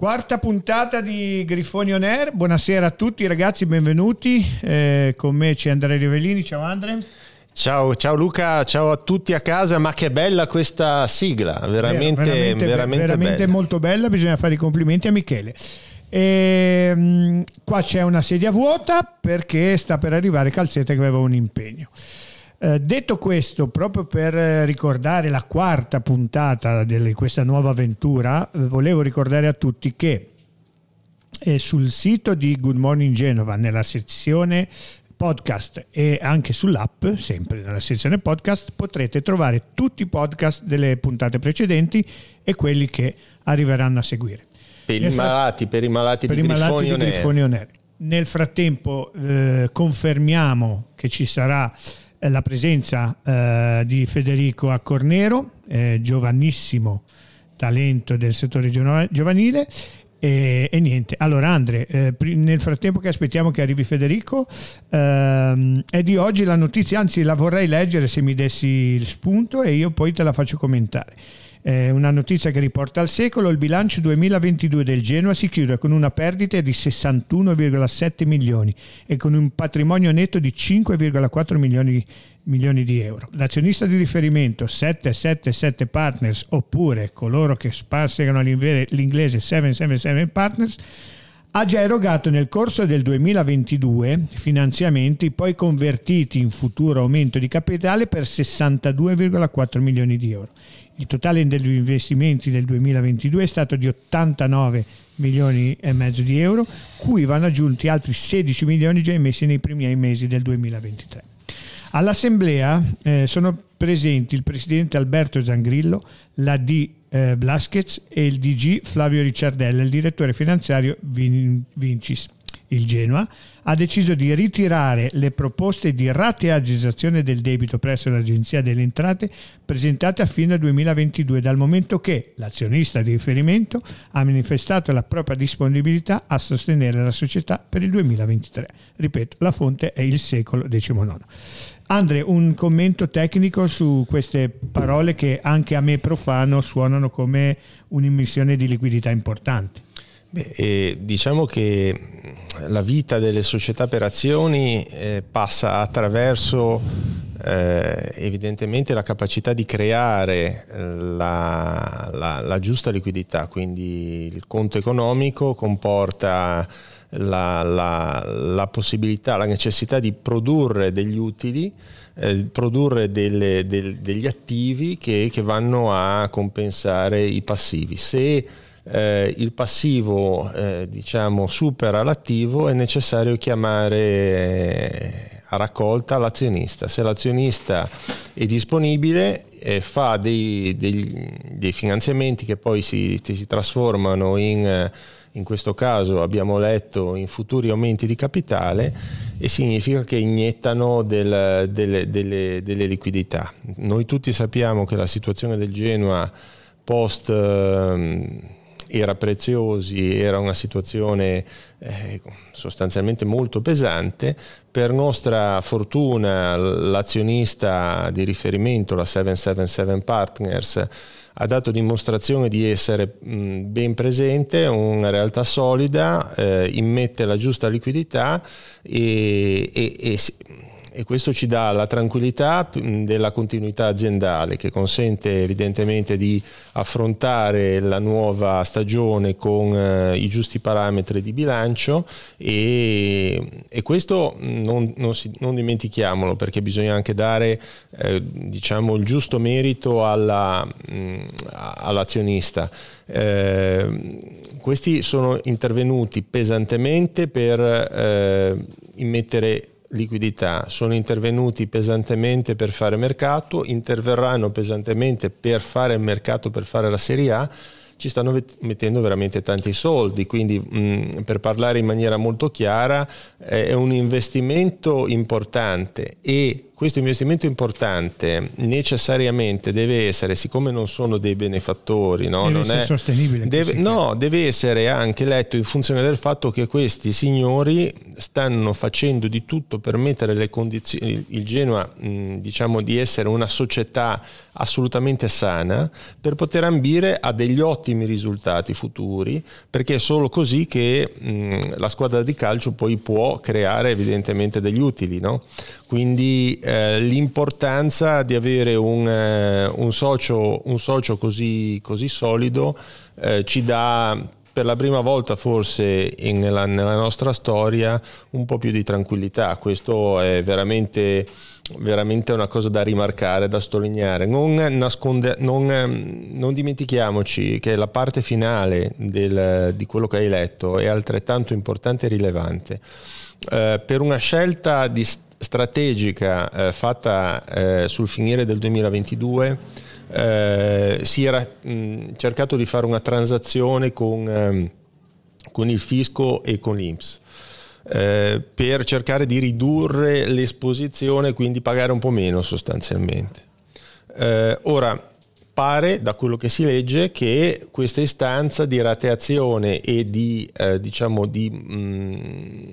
Quarta puntata di Grifoni On Air. Buonasera a tutti ragazzi, benvenuti. Eh, con me c'è Andrea Rivellini. Ciao Andre. Ciao, ciao, Luca, ciao a tutti a casa, ma che bella questa sigla, veramente, veramente, veramente, veramente bella. molto bella, bisogna fare i complimenti a Michele. E, um, qua c'è una sedia vuota perché sta per arrivare Calzetta che aveva un impegno. Eh, detto questo, proprio per ricordare la quarta puntata di questa nuova avventura, eh, volevo ricordare a tutti che eh, sul sito di Good Morning Genova, nella sezione podcast e anche sull'app, sempre nella sezione podcast, potrete trovare tutti i podcast delle puntate precedenti e quelli che arriveranno a seguire. Per i malati, per i malati per di, i malati di. Nel frattempo eh, confermiamo che ci sarà la presenza eh, di Federico Accornero, eh, giovanissimo talento del settore giovanile. E, e, niente, allora Andre, eh, nel frattempo che aspettiamo che arrivi Federico, ehm, è di oggi la notizia, anzi la vorrei leggere se mi dessi il spunto e io poi te la faccio commentare. Eh, una notizia che riporta al secolo, il bilancio 2022 del Genoa si chiude con una perdita di 61,7 milioni e con un patrimonio netto di 5,4 milioni, milioni di euro. L'azionista di riferimento 777 Partners oppure coloro che sparsegano l'inglese 777 Partners ha già erogato nel corso del 2022 finanziamenti poi convertiti in futuro aumento di capitale per 62,4 milioni di euro. Il totale degli investimenti del 2022 è stato di 89 milioni e mezzo di euro, cui vanno aggiunti altri 16 milioni già emessi nei primi mesi del 2023. All'assemblea eh, sono presenti il presidente Alberto Zangrillo, la D eh, Blaschez e il DG Flavio Ricciardella, il direttore finanziario Vin- Vincis il Genoa, ha deciso di ritirare le proposte di rateagizzazione del debito presso l'Agenzia delle Entrate presentate a fine 2022, dal momento che l'azionista di riferimento ha manifestato la propria disponibilità a sostenere la società per il 2023. Ripeto, la fonte è il secolo XIX. Andre, un commento tecnico su queste parole che anche a me profano suonano come un'immissione di liquidità importante. Beh, diciamo che la vita delle società per azioni eh, passa attraverso eh, evidentemente la capacità di creare eh, la, la, la, giusta liquidità, quindi il conto economico comporta la, la possibilità, la necessità di produrre degli utili eh, produrre delle, del, degli attivi che, che, vanno a compensare i passivi. Se eh, il passivo eh, diciamo, supera l'attivo è necessario chiamare eh, a raccolta l'azionista. Se l'azionista è disponibile eh, fa dei, dei, dei, finanziamenti che poi si, si trasformano in, in questo caso abbiamo letto, in futuri aumenti di capitale e significa che iniettano del, delle, delle, delle liquidità. Noi tutti sappiamo che la situazione del Genoa post... Eh, era preziosi, era una situazione eh, sostanzialmente molto pesante. Per nostra fortuna l'azionista di riferimento, la 777 Partners, ha dato dimostrazione di essere mh, ben presente, una realtà solida, eh, immette la giusta liquidità e, e, e e questo ci dà la tranquillità della continuità aziendale che consente evidentemente di affrontare la nuova stagione con eh, i giusti parametri di bilancio e, e questo non, non, si, non, dimentichiamolo perché bisogna anche dare eh, diciamo, il giusto merito alla, mh, all'azionista. Eh, questi sono intervenuti pesantemente per eh, immettere liquidità, sono intervenuti pesantemente per fare mercato, interverranno pesantemente per fare mercato, per fare la Serie A, ci stanno mettendo veramente tanti soldi, quindi mh, per parlare in maniera molto chiara è un investimento importante e questo investimento importante necessariamente deve essere, siccome non sono dei benefattori, no? deve non essere è, sostenibile. Deve, no, deve essere anche letto in funzione del fatto che questi signori stanno facendo di tutto per mettere le condizioni, il Genoa mh, diciamo di essere una società assolutamente sana per poter ambire a degli ottimi risultati futuri perché è solo così che mh, la squadra di calcio poi può creare evidentemente degli utili no? quindi eh, l'importanza di avere un, eh, un socio, un socio così, così solido eh, ci dà per la prima volta forse in, nella, nella, nostra storia un po' più di tranquillità. Questo è veramente, veramente una cosa da rimarcare, da sottolineare. Non, nasconde, non, non dimentichiamoci che la parte finale del, di quello che hai letto è altrettanto importante e rilevante. Eh, per una scelta di, strategica eh, fatta eh, sul finire del 2022 eh, si era mh, cercato di fare una transazione con, ehm, con il fisco e con l'Inps. Eh, per cercare di ridurre l'esposizione quindi pagare un po' meno sostanzialmente. Eh, ora, pare da quello che si legge che questa istanza di rateazione e di, eh, diciamo, di mh,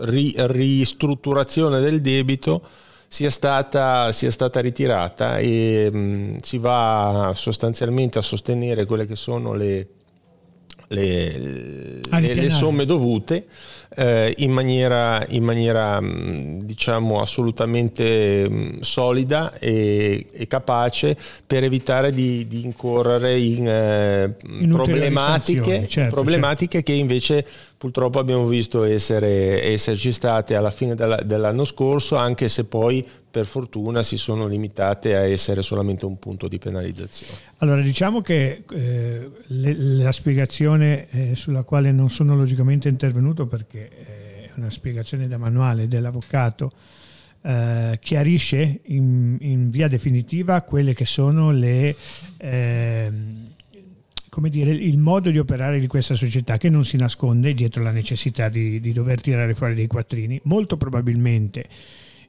ri, ristrutturazione del debito sia stata, sia stata ritirata e mh, si va sostanzialmente a sostenere quelle che sono le, le, le, le somme dovute eh, in maniera, in maniera diciamo assolutamente solida e, e, capace per evitare di, di incorrere in, eh, in problematiche, certo, problematiche certo. che invece purtroppo abbiamo visto essere, esserci state alla fine della, dell'anno scorso anche se poi per fortuna si sono limitate a essere solamente un punto di penalizzazione. Allora diciamo che eh, le, la spiegazione eh, sulla quale non sono logicamente intervenuto perché è una spiegazione da manuale dell'avvocato eh, chiarisce in, in, via definitiva quelle che sono le ehm, come dire, il modo di operare di questa società che non si nasconde dietro la necessità di, di dover tirare fuori dei quattrini. Molto probabilmente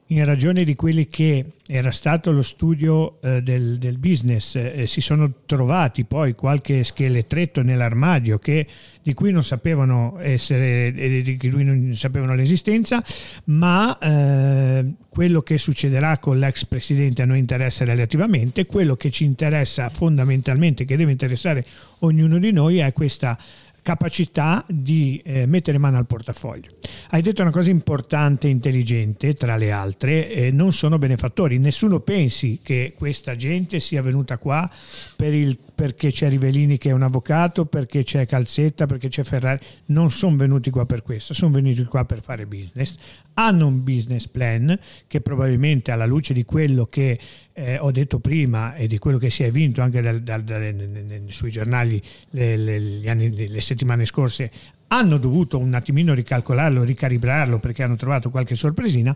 in ragione di quelli che era stato lo studio eh, del, del, business, eh, si sono trovati poi qualche scheletretto nell'armadio che, di cui non sapevano essere, di cui non sapevano l'esistenza, ma eh, quello che succederà con l'ex presidente a noi interessa relativamente, quello che ci interessa fondamentalmente, che deve interessare ognuno di noi, è questa capacità di eh, mettere mano al portafoglio. Hai detto una cosa importante e intelligente, tra le altre, eh, non sono benefattori. Nessuno pensi che questa gente sia venuta qua per il, perché c'è Rivellini che è un avvocato, perché c'è Calzetta, perché c'è Ferrari. Non sono venuti qua per questo, sono venuti qua per fare business. Hanno un business plan che probabilmente alla luce di quello che eh, ho detto prima e di quello che si è vinto anche dal, dal, dal, sui giornali le, le, anni, le settimane scorse, hanno dovuto un attimino ricalcolarlo, ricalibrarlo perché hanno trovato qualche sorpresina,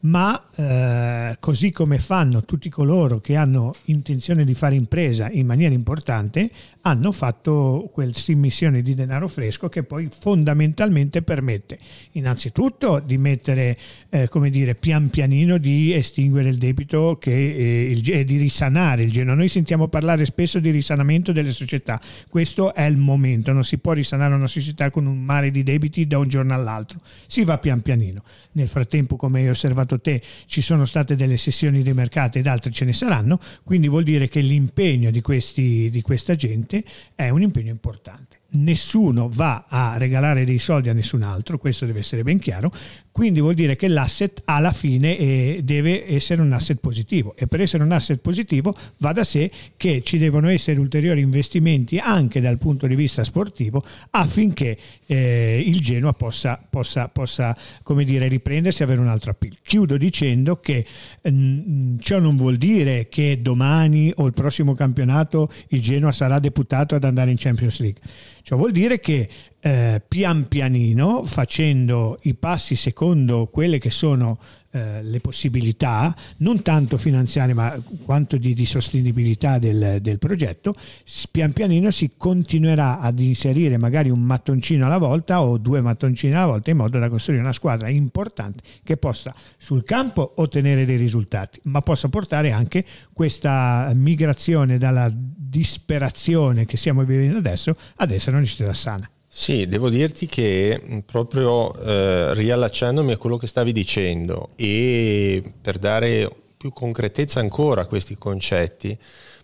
ma eh, così come fanno tutti coloro che hanno intenzione di fare impresa in maniera importante, hanno fatto questa immissione di denaro fresco che poi fondamentalmente permette innanzitutto di mettere, eh, come dire, pian pianino di estinguere il debito che, eh, e di risanare il Genoa. Noi sentiamo parlare spesso di risanamento delle società, questo è il momento, non si può risanare una società con un mare di debiti da un giorno all'altro, si va pian pianino. Nel frattempo, come hai osservato te, ci sono state delle sessioni di mercato ed altre ce ne saranno, quindi vuol dire che l'impegno di, questi, di questa gente è un impegno importante. Nessuno va a regalare dei soldi a nessun altro, questo deve essere ben chiaro, quindi vuol dire che l'asset alla fine eh, deve essere un asset positivo e per essere un asset positivo va da sé che ci devono essere ulteriori investimenti anche dal punto di vista sportivo affinché eh, il Genoa possa, possa, possa dire, riprendersi e avere un altro appeal. Chiudo dicendo che mh, mm, ciò non vuol dire che domani o il prossimo campionato il Genoa sarà deputato ad andare in Champions League. Ciò vuol dire che eh, pian pianino, facendo i passi secondo quelle che sono eh, le possibilità, non tanto finanziarie ma quanto di, di sostenibilità del, del, progetto, pian pianino si continuerà ad inserire magari un mattoncino alla volta o due mattoncini alla volta in modo da costruire una squadra importante che possa sul campo ottenere dei risultati, ma possa portare anche questa migrazione dalla disperazione che stiamo vivendo adesso ad essere una città sana. Sì, devo dirti che mm, proprio eh, riallacciandomi a quello che stavi dicendo e per dare più concretezza ancora a questi concetti,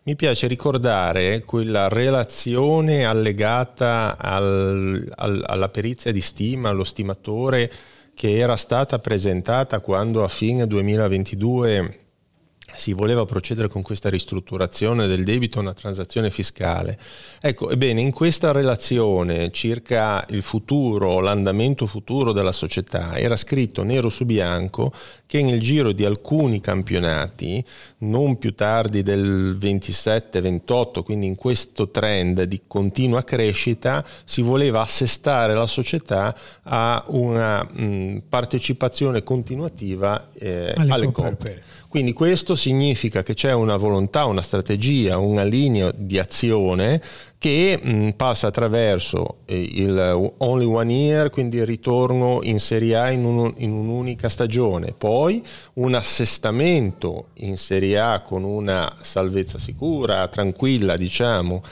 mi piace ricordare quella relazione allegata al, al, alla perizia di stima, allo stimatore, che era stata presentata quando a fine 2022 si voleva procedere con questa ristrutturazione del debito, una transazione fiscale. Ecco, ebbene, in questa relazione circa il futuro, l'andamento futuro della società, era scritto nero su bianco che nel giro di alcuni campionati, non più tardi del 27-28, quindi in questo trend di continua crescita, si voleva assestare la società a una mh, partecipazione continuativa eh, alle, alle coppe. Quindi questo significa che c'è una volontà, una strategia, una linea di azione che mh, passa attraverso eh, il only one year, quindi il ritorno in Serie A in, un, in, un'unica stagione, poi un assestamento in Serie A con una salvezza sicura, tranquilla, diciamo,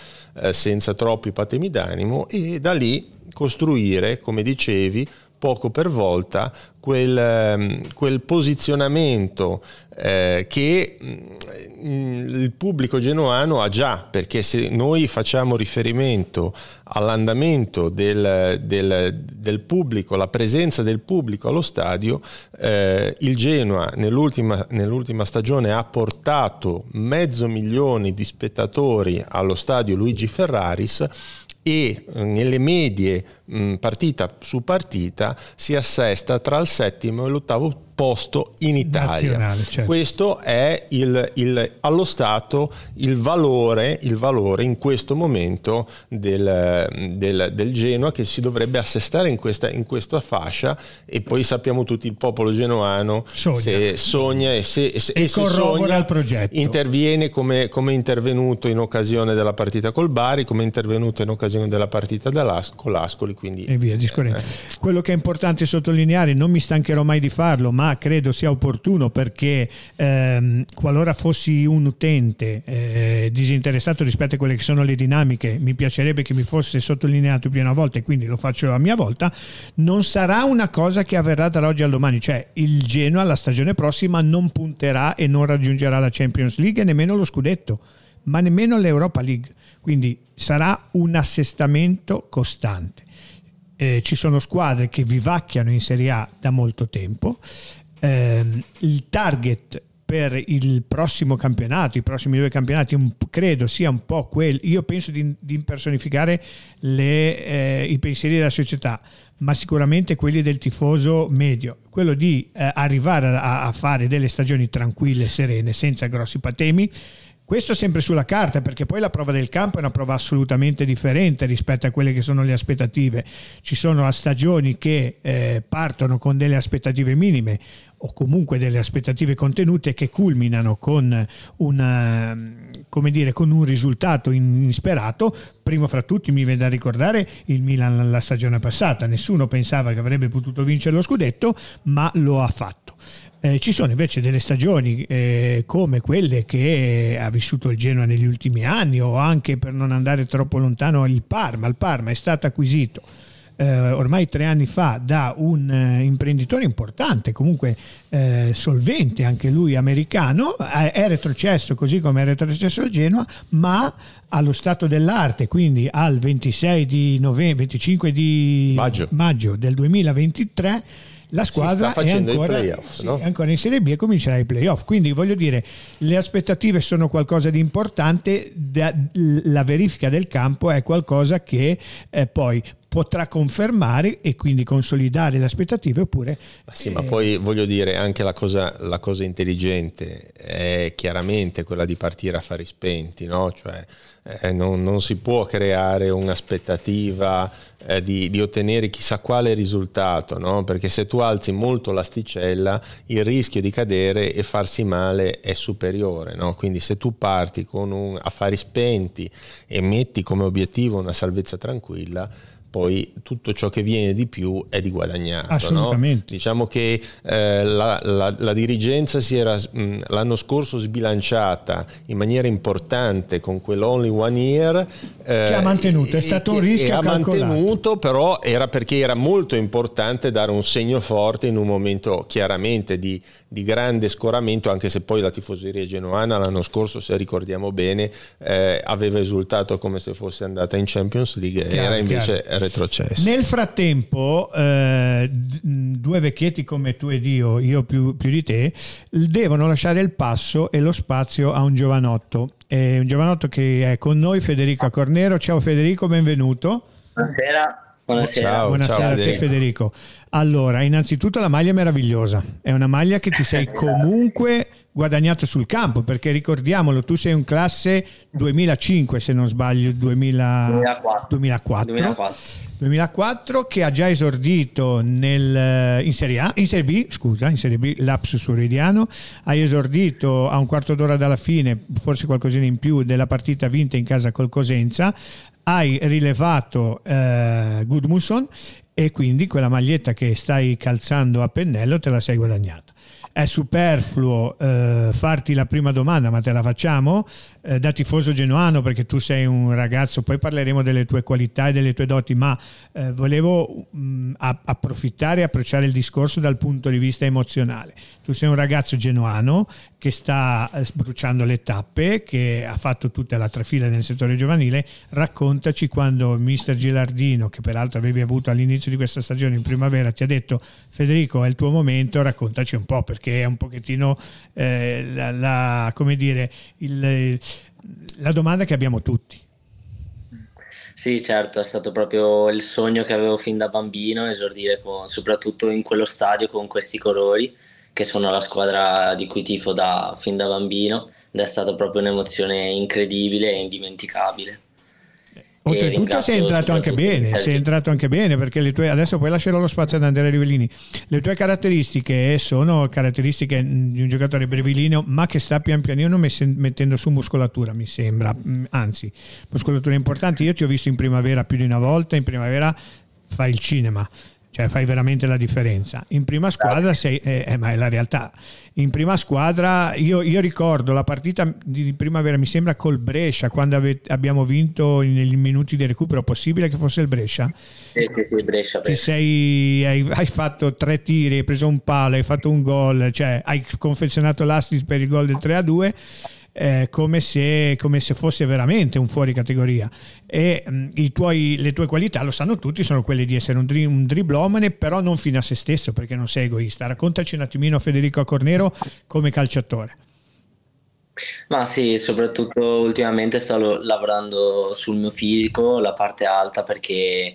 eh, senza troppi patemi d'animo e da lì costruire, come dicevi, poco per volta quel, ehm, quel posizionamento eh, che mm, il pubblico genuano ha già, perché se noi facciamo riferimento all'andamento del, del, del pubblico, la presenza del pubblico allo stadio, eh, il Genoa nell'ultima, nell'ultima stagione ha portato mezzo milione di spettatori allo stadio Luigi Ferraris e eh, nelle medie mh, partita su partita si assesta tra il settimo e l'ottavo posto in Italia. Certo. Questo è il, il, allo Stato il valore, il valore in questo momento del, del, del, Genoa che si dovrebbe assestare in questa, in questa, fascia e poi sappiamo tutti il popolo genoano sogna, se sogna e se, e e se sogna il progetto. interviene come, come intervenuto in occasione della partita col Bari, come intervenuto in occasione della partita con l'Ascoli. Quindi, e via discorrendo. Eh. Quello che è importante sottolineare, non mi stancherò mai di farlo, ma ma credo sia opportuno perché ehm, qualora fossi un utente eh, disinteressato rispetto a quelle che sono le dinamiche, mi piacerebbe che mi fosse sottolineato più una volta e quindi lo faccio a mia volta, non sarà una cosa che avverrà dall'oggi al domani, cioè il Genoa la stagione prossima non punterà e non raggiungerà la Champions League e nemmeno lo scudetto, ma nemmeno l'Europa League, quindi sarà un assestamento costante. Eh, ci sono squadre che vivacchiano in Serie A da molto tempo. Eh, il target per il prossimo campionato, i prossimi due campionati, un, credo sia un po' quello. Io penso di, di impersonificare le, eh, i pensieri della società, ma sicuramente quelli del tifoso medio. Quello di eh, arrivare a, a, fare delle stagioni tranquille, serene, senza grossi patemi questo sempre sulla carta, perché poi la prova del campo è una prova assolutamente differente rispetto a quelle che sono le aspettative. Ci sono stagioni che eh, partono con delle aspettative minime o comunque delle aspettative contenute che culminano con, una, dire, con un risultato insperato. Primo fra tutti mi viene da ricordare il Milan la stagione passata. Nessuno pensava che avrebbe potuto vincere lo scudetto, ma lo ha fatto. Eh, ci sono invece delle stagioni eh, come quelle che ha vissuto il Genoa negli ultimi anni o anche per non andare troppo lontano il Parma. Il Parma è stato acquisito eh, ormai tre anni fa da un eh, imprenditore importante, comunque eh, solvente anche lui americano, è retrocesso così come è retrocesso il Genoa, ma allo stato dell'arte, quindi al 26 di novembre, 25 di maggio, maggio del 2023 la squadra è ancora, sì, no? è ancora, in Serie B e comincerà i playoff. Quindi voglio dire, le aspettative sono qualcosa di importante, la verifica del campo è qualcosa che eh, poi potrà confermare e quindi consolidare le aspettative oppure... Ma sì, eh... ma poi voglio dire, anche la cosa, la cosa, intelligente è chiaramente quella di partire a fari spenti, no? Cioè eh, non, non, si può creare un'aspettativa eh, di, di, ottenere chissà quale risultato, no? Perché se tu alzi molto l'asticella il rischio di cadere e farsi male è superiore, no? Quindi se tu parti con un affari spenti e metti come obiettivo una salvezza tranquilla, poi tutto ciò che viene di più è di guadagnato. Assolutamente. No? Diciamo che eh, la, la, la, dirigenza si era mh, l'anno scorso sbilanciata in maniera importante con quell'only one year. Eh, che ha mantenuto, è stato un rischio. ha mantenuto, però era perché era molto importante dare un segno forte in un momento chiaramente di, di grande scoramento, anche se poi la tifoseria genoana l'anno scorso, se ricordiamo bene, eh, aveva esultato come se fosse andata in Champions League e era invece chiaro. Retrocessa. Nel frattempo, eh, due vecchietti come tu ed io, io più, più, di te, devono lasciare il passo e lo spazio a un giovanotto. È un giovanotto che è con noi, Federico Cornero. Ciao Federico, benvenuto. Buonasera. Buonasera, ciao, Buonasera ciao, Federico. Federico. Allora, innanzitutto la maglia è meravigliosa, è una maglia che ti sei comunque guadagnato sul campo, perché ricordiamolo, tu sei un classe 2005 se non sbaglio, 2000... 2004. 2004. 2004. 2004 che ha già esordito nel, in Serie A, in Serie B, scusa, in Serie B, lapsus floridiano, ha esordito a un quarto d'ora dalla fine, forse qualcosina in più, della partita vinta in casa col Cosenza, hai rilevato eh, Gudmundsson e quindi quella maglietta che stai calzando a pennello te la sei guadagnata è superfluo eh, farti la prima domanda, ma te la facciamo eh, da tifoso genuano perché tu sei un ragazzo, poi parleremo delle tue qualità e delle tue doti, ma eh, volevo mh, approfittare e approcciare il discorso dal punto di vista emozionale. Tu sei un ragazzo genuano che sta eh, bruciando le tappe, che ha fatto tutta la trafila nel settore giovanile. Raccontaci quando mister Gilardino, che peraltro avevi avuto all'inizio di questa stagione in primavera, ti ha detto Federico è il tuo momento, raccontaci un po' perché è un pochettino eh, la, la, come dire, il, la domanda che abbiamo tutti. Sì, certo, è stato proprio il sogno che avevo fin da bambino, esordire con, soprattutto in quello stadio con questi colori che sono la squadra di cui tifo da, fin da bambino ed è stata proprio un'emozione incredibile e indimenticabile. Oltretutto sei entrato anche bene, sei entrato anche bene perché tue, adesso poi lascerò lo spazio ad Andrea Rivellini. Le tue caratteristiche sono caratteristiche di un giocatore brevilino ma che sta pian pianino mettendo su muscolatura, mi sembra, mm, anzi, muscolatura importante. Io ti ho visto in primavera più di una volta, in primavera fai il cinema, cioè fai veramente la differenza. In prima squadra sei, eh, eh, ma è la realtà. In prima squadra, io, io, ricordo la partita di primavera, mi sembra col Brescia, quando ave, abbiamo vinto nei minuti di recupero, possibile che fosse il Brescia? Sì, sì, sì Brescia. Che sei, hai, hai, fatto tre tiri, hai preso un palo, hai fatto un gol, cioè hai confezionato l'assist per il gol del 3 a 2 eh, come, se, come, se, fosse veramente un fuori categoria. E mh, mm, tuoi, le tue qualità, lo sanno tutti, sono quelle di essere un, dri- un driblomane, però non fino a se stesso, perché non sei egoista. Raccontaci un attimino Federico Cornero come calciatore. Ma sì, soprattutto ultimamente sto lavorando sul mio fisico, la parte alta, perché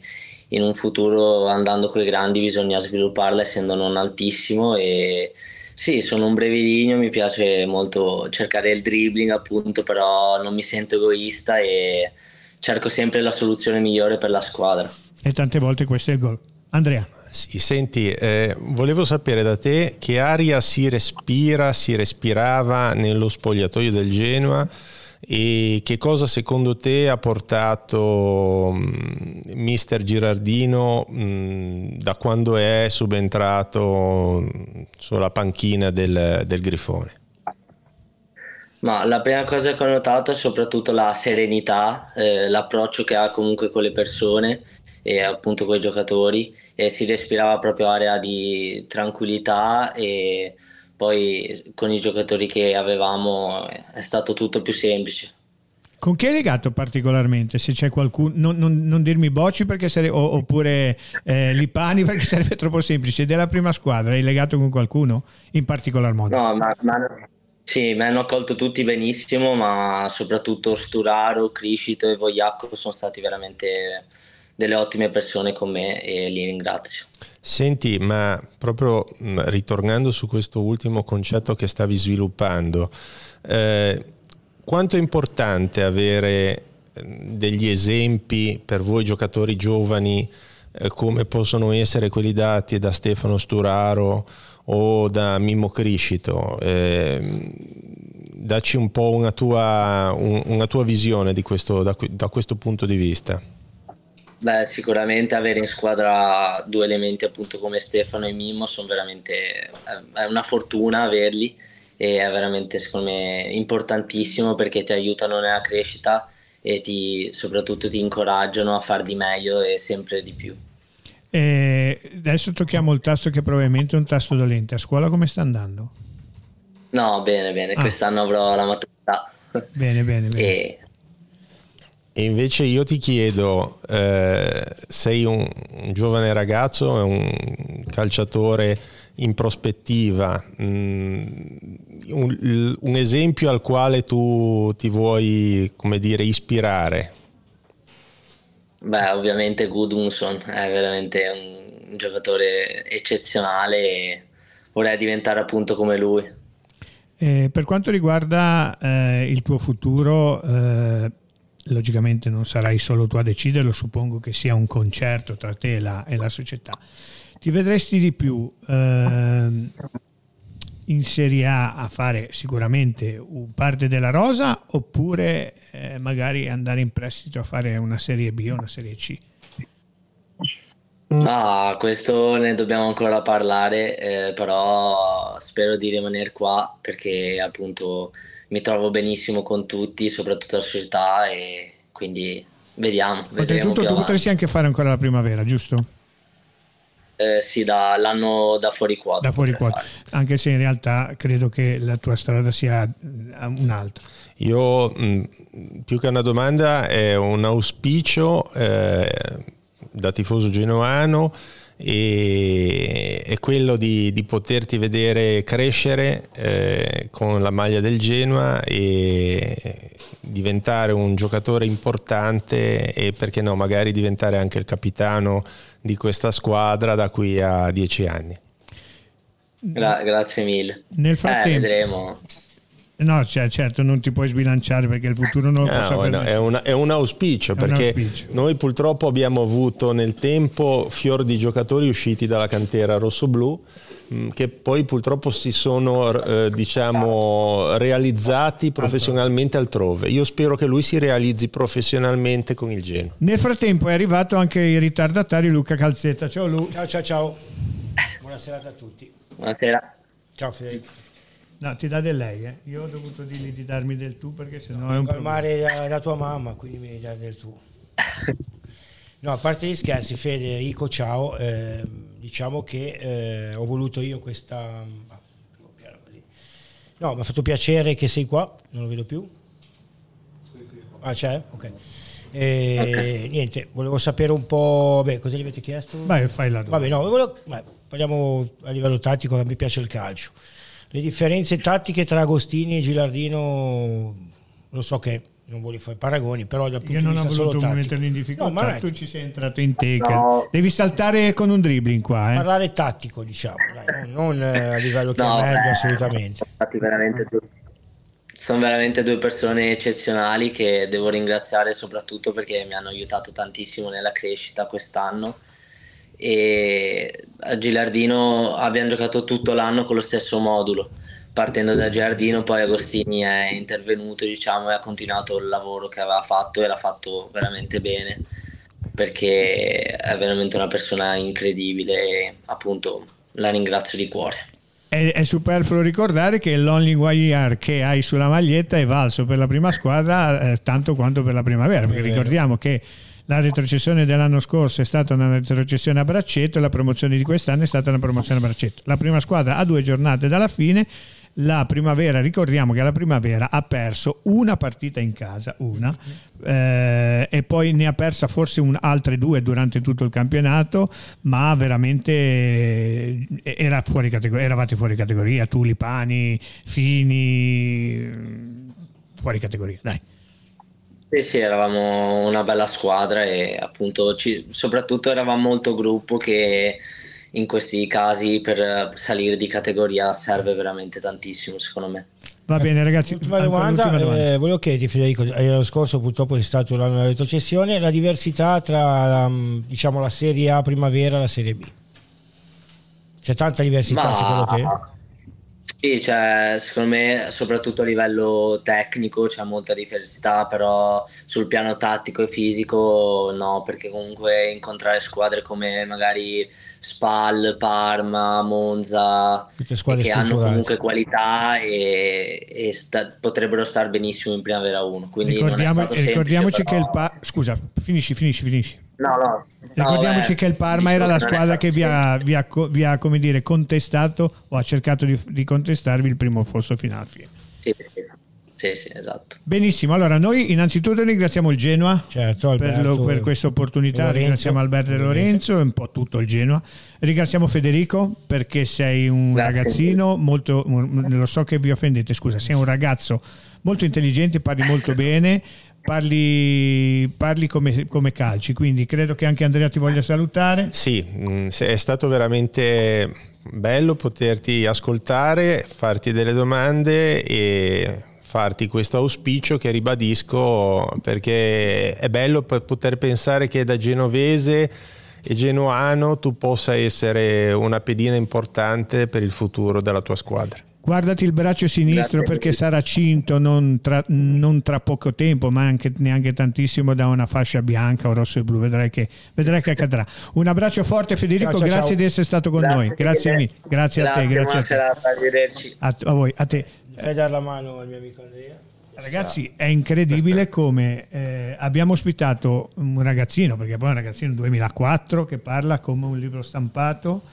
in un futuro andando con i grandi bisogna svilupparla essendo non altissimo e sì, sono un breviligno, mi piace molto cercare il dribbling appunto, però non mi sento egoista e cerco sempre la soluzione migliore per la squadra. E tante volte questo è il gol. Andrea. Sì, senti, eh, volevo sapere da te che aria si respira, si respirava nello spogliatoio del Genoa e che cosa secondo te ha portato mh, mister Girardino mh, da quando è subentrato sulla panchina del, del Grifone? Ma la prima cosa che ho notato è soprattutto la serenità, eh, l'approccio che ha comunque con le persone e appunto con i giocatori e si respirava proprio area di tranquillità e poi con i giocatori che avevamo è stato tutto più semplice. Con chi hai legato particolarmente? Se c'è qualcuno, non, non, non dirmi Bocci sare, o, oppure eh, Lipani perché sarebbe troppo semplice. Della prima squadra hai legato con qualcuno in particolar modo? No, ma, ma sì, mi hanno accolto tutti benissimo, ma soprattutto Sturaro, Criscito e Vogliacco sono stati veramente delle ottime persone con me e li ringrazio. Senti, ma proprio ritornando su questo ultimo concetto che stavi sviluppando, eh, quanto è importante avere degli esempi per voi giocatori giovani eh, come possono essere quelli dati da Stefano Sturaro o da Mimmo Criscito? Eh, dacci un po' una tua, un, una tua visione questo, da, da questo punto di vista. Beh, sicuramente avere in squadra due elementi appunto come Stefano e Mimmo sono veramente è una fortuna averli e è veramente secondo me importantissimo perché ti aiutano nella crescita e ti, soprattutto ti incoraggiano a far di meglio e sempre di più. E adesso tocchiamo il tasto che probabilmente è un tasto dolente. A scuola come sta andando? No, bene, bene. Ah. Quest'anno avrò la maturità. Bene, bene, bene. E... e invece io ti chiedo, eh, sei un, un, giovane ragazzo, un calciatore in prospettiva, mh, mm, un, un, esempio al quale tu ti vuoi, come dire, ispirare? Beh, ovviamente Gudmundsson è veramente un giocatore eccezionale e vorrei diventare appunto come lui. Eh, per quanto riguarda eh, il tuo futuro, eh, logicamente non sarai solo tu a deciderlo, suppongo che sia un concerto tra te e la, e la società. Ti vedresti di più ehm, in Serie A a fare sicuramente parte della rosa oppure eh, magari andare in prestito a fare una Serie B o una Serie C? Ah, questo ne dobbiamo ancora parlare, eh, però spero di rimanere qua perché appunto mi trovo benissimo con tutti, soprattutto la società e quindi vediamo. Oltretutto tu potresti anche fare ancora la primavera, giusto? Eh, sì, dall'anno da fuori quadro. Da fuori quadro. Anche se in realtà credo che la tua strada sia eh, un'altra. Io mh, più che una domanda è un auspicio eh, da tifoso genoano e è quello di, di poterti vedere crescere eh, con la maglia del Genoa e diventare un giocatore importante e perché no magari diventare anche il capitano di questa squadra da qui a dieci anni. Gra- grazie mille. Nel frattempo, eh, vedremo. No, cioè, certo, non ti puoi sbilanciare perché il futuro non lo no, può no, è, una, è, un auspicio è perché un auspicio. noi purtroppo abbiamo avuto nel tempo fior di giocatori usciti dalla cantera rossoblu mm, che poi purtroppo si sono eh, diciamo realizzati professionalmente altrove. Io spero che lui si realizzi professionalmente con il Genoa. Nel frattempo è arrivato anche il ritardatario Luca Calzetta. Ciao Lu. Ciao ciao ciao. Buonasera a tutti. Buonasera. Ciao Federico. No, ti dà del lei, eh. Io ho dovuto dirgli di darmi del tu perché sennò no, è un calmare la, la tua mamma, quindi mi devi dare del tu. no, a parte gli scherzi, Federico, ciao. Eh, diciamo che eh, ho voluto io questa... No, mi ha fatto piacere che sei qua, non lo vedo più. Ah, c'è? Ok. E, okay. Niente, volevo sapere un po'. Beh, cosa gli avete chiesto? Vai, fai la domanda. Vabbè, no, volevo, beh, parliamo a livello tattico, me piace il calcio le differenze tattiche tra Agostini e Gilardino, lo so che non voglio fare paragoni, però dal punto Io non ho voluto metterli in difficoltà, no, tu ci sei entrato in teca. No. Devi saltare con un dribbling qua. Eh. Parlare tattico, diciamo, dai, non, non, eh, a livello che no, meglio, assolutamente. Veramente sono veramente due persone eccezionali che devo ringraziare soprattutto perché mi hanno aiutato tantissimo nella crescita quest'anno e a Gilardino abbiamo giocato tutto l'anno con lo stesso modulo. Partendo da Giardino poi Agostini è intervenuto diciamo e ha continuato il lavoro che aveva fatto e l'ha fatto veramente bene perché è veramente una persona incredibile e appunto la ringrazio di cuore. È, è superfluo ricordare che l'Only Wire che hai sulla maglietta è valso per la prima squadra eh, tanto quanto per la primavera perché ricordiamo che la retrocessione dell'anno scorso è stata una retrocessione a braccetto e la promozione di quest'anno è stata una promozione a braccetto. La prima squadra ha due giornate dalla fine, la primavera, ricordiamo che la primavera ha perso una partita in casa, una, eh, e poi ne ha persa forse un, altre due durante tutto il campionato, ma veramente eh, era fuori categoria, eravate fuori categoria, tulipani, fini, fuori categoria, dai. Sì, sì, eravamo una bella squadra e appunto ci, soprattutto eravamo molto gruppo che in questi casi per salire di categoria serve veramente tantissimo secondo me. Va bene ragazzi, ultima domanda, domanda. Eh, volevo chiederti Federico, l'anno scorso purtroppo è stato l'anno della retrocessione, la diversità tra diciamo, la Serie A primavera e la Serie B? C'è tanta diversità Ma... secondo te? Sì, cioè, secondo me soprattutto a livello tecnico c'è molta diversità, però sul piano tattico e fisico no, perché comunque incontrare squadre come magari Spal, Parma, Monza, che hanno comunque qualità e, e sta, potrebbero stare benissimo in primavera 1. Quindi Ricordiamo, ricordiamoci semplice, che il pa- scusa, finisci, finisci, finisci. No, no. Ricordiamoci no, che il Parma era la squadra che vi ha, vi ha, vi ha, come dire, contestato o ha cercato di, di contestarvi il primo posto finale. Sì, sì, sì, esatto. Benissimo, allora noi innanzitutto ringraziamo il Genoa certo, per, lo, per, questa opportunità, Lorenzo, ringraziamo Alberto e Lorenzo e un po' tutto il Genoa, ringraziamo Federico perché sei un Grazie. ragazzino molto, lo so che vi offendete, scusa, sei un ragazzo molto intelligente, parli molto bene parli, parli come, come, calci, quindi credo che anche Andrea ti voglia salutare. Sì, mm, è stato veramente bello poterti ascoltare, farti delle domande e farti questo auspicio che ribadisco perché è bello poter pensare che da genovese e genoano tu possa essere una pedina importante per il futuro della tua squadra. Guardati il braccio sinistro Grazie. perché sarà cinto non tra, non tra, poco tempo, ma anche, neanche tantissimo da una fascia bianca o rosso e blu. Vedrai che, vedrai che accadrà. Un abbraccio forte, Federico. Ciao, ciao, grazie ciao. di essere stato con grazie noi. Grazie mille. Grazie, a te. Grazie a te. A, a voi, a te. Fai dare la mano al mio amico Andrea. Ragazzi, è incredibile come eh, abbiamo ospitato un ragazzino, perché poi è un ragazzino 2004 che parla come un libro stampato,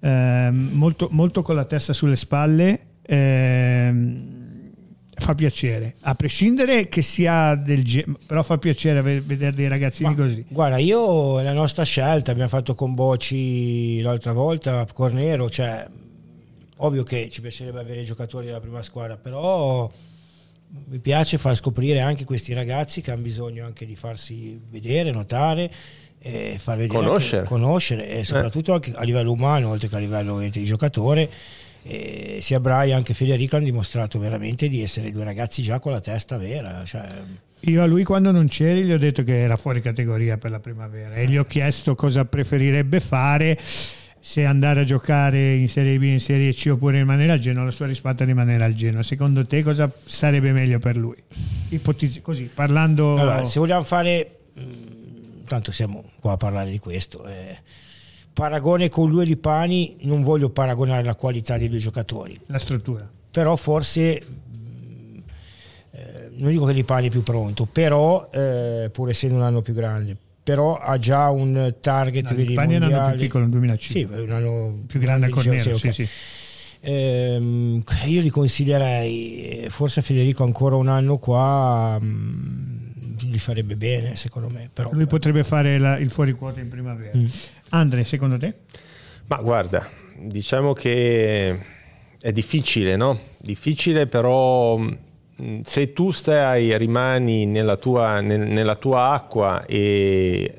eh, molto, molto con la testa sulle spalle fa piacere, a prescindere che sia del genere, però fa piacere vedere dei ragazzini Ma, così. Guarda, io la nostra scelta abbiamo fatto con Boci l'altra volta, Cornero, cioè ovvio che ci piacerebbe avere giocatori della prima squadra, però mi piace far scoprire anche questi ragazzi che hanno bisogno anche di farsi vedere, notare e far vedere conoscere, conoscere e soprattutto eh. anche a livello umano oltre che a livello di giocatore e sia Brian che Federico hanno dimostrato veramente di essere due ragazzi già con la testa vera. Cioè... Io a lui quando non c'eri gli ho detto che era fuori categoria per la primavera e gli ho chiesto cosa preferirebbe fare, se andare a giocare in Serie B, in Serie C oppure rimanere al Genoa. La sua risposta è rimanere al Genoa. Secondo te cosa sarebbe meglio per lui? Ipotizzi così, parlando... Allora, se vogliamo fare... Mm, tanto siamo qua a parlare di questo. Eh paragone con lui di Pani non voglio paragonare la qualità dei due giocatori. La struttura. Però forse, mm, eh, non dico che Lipani è più pronto, però, eh, pur essendo un anno più grande, però ha già un target no, Lipani è un anno più piccolo, nel 2005. Sì, un anno più grande a Cornero, sì, okay. sì, eh, io gli consiglierei, forse Federico ancora un anno qua... Mh, mm, gli farebbe bene secondo me però, lui potrebbe fare la, il fuori quota in primavera mm. Andre, secondo te? Ma guarda, diciamo che è difficile, no? Difficile però mm, se tu stai, rimani nella tua, nel, nella tua acqua e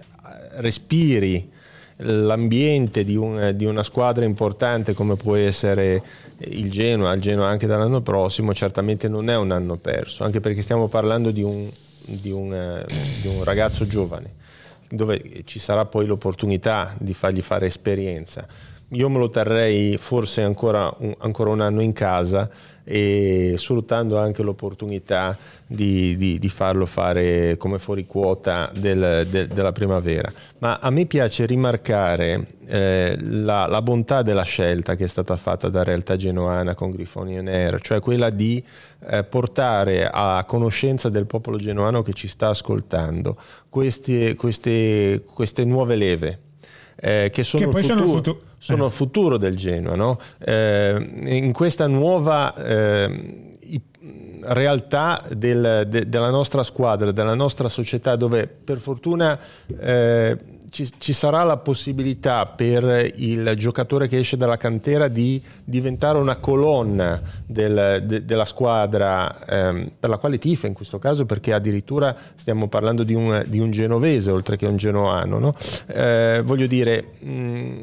respiri l'ambiente di, un, di, una squadra importante come può essere il Genoa, il Genoa anche dall'anno prossimo, certamente non è un anno perso, anche perché stiamo parlando di un, di un, di un ragazzo giovane dove ci sarà poi l'opportunità di fargli fare esperienza. Io me lo terrei forse ancora un, ancora un anno in casa e sfruttando anche l'opportunità di, di, di farlo fare come fuori quota del, de, della primavera. Ma a me piace rimarcare eh, la, la, bontà della scelta che è stata fatta da Realtà Genoana con Grifoni On Air, cioè quella di eh, portare a conoscenza del popolo genoano che ci sta ascoltando queste, queste, queste nuove leve. Eh, che sono, che il futuro, sono, futu- sono il futuro del Genoa. No? Eh, in questa nuova eh, realtà del, de, della nostra squadra, della nostra società, dove per fortuna eh, ci, ci, sarà la possibilità per il giocatore che esce dalla cantera di diventare una colonna del, de, della squadra ehm, per la quale tifa in questo caso, perché addirittura stiamo parlando di un, di un genovese oltre che un genoano. No? Eh, voglio dire, mh,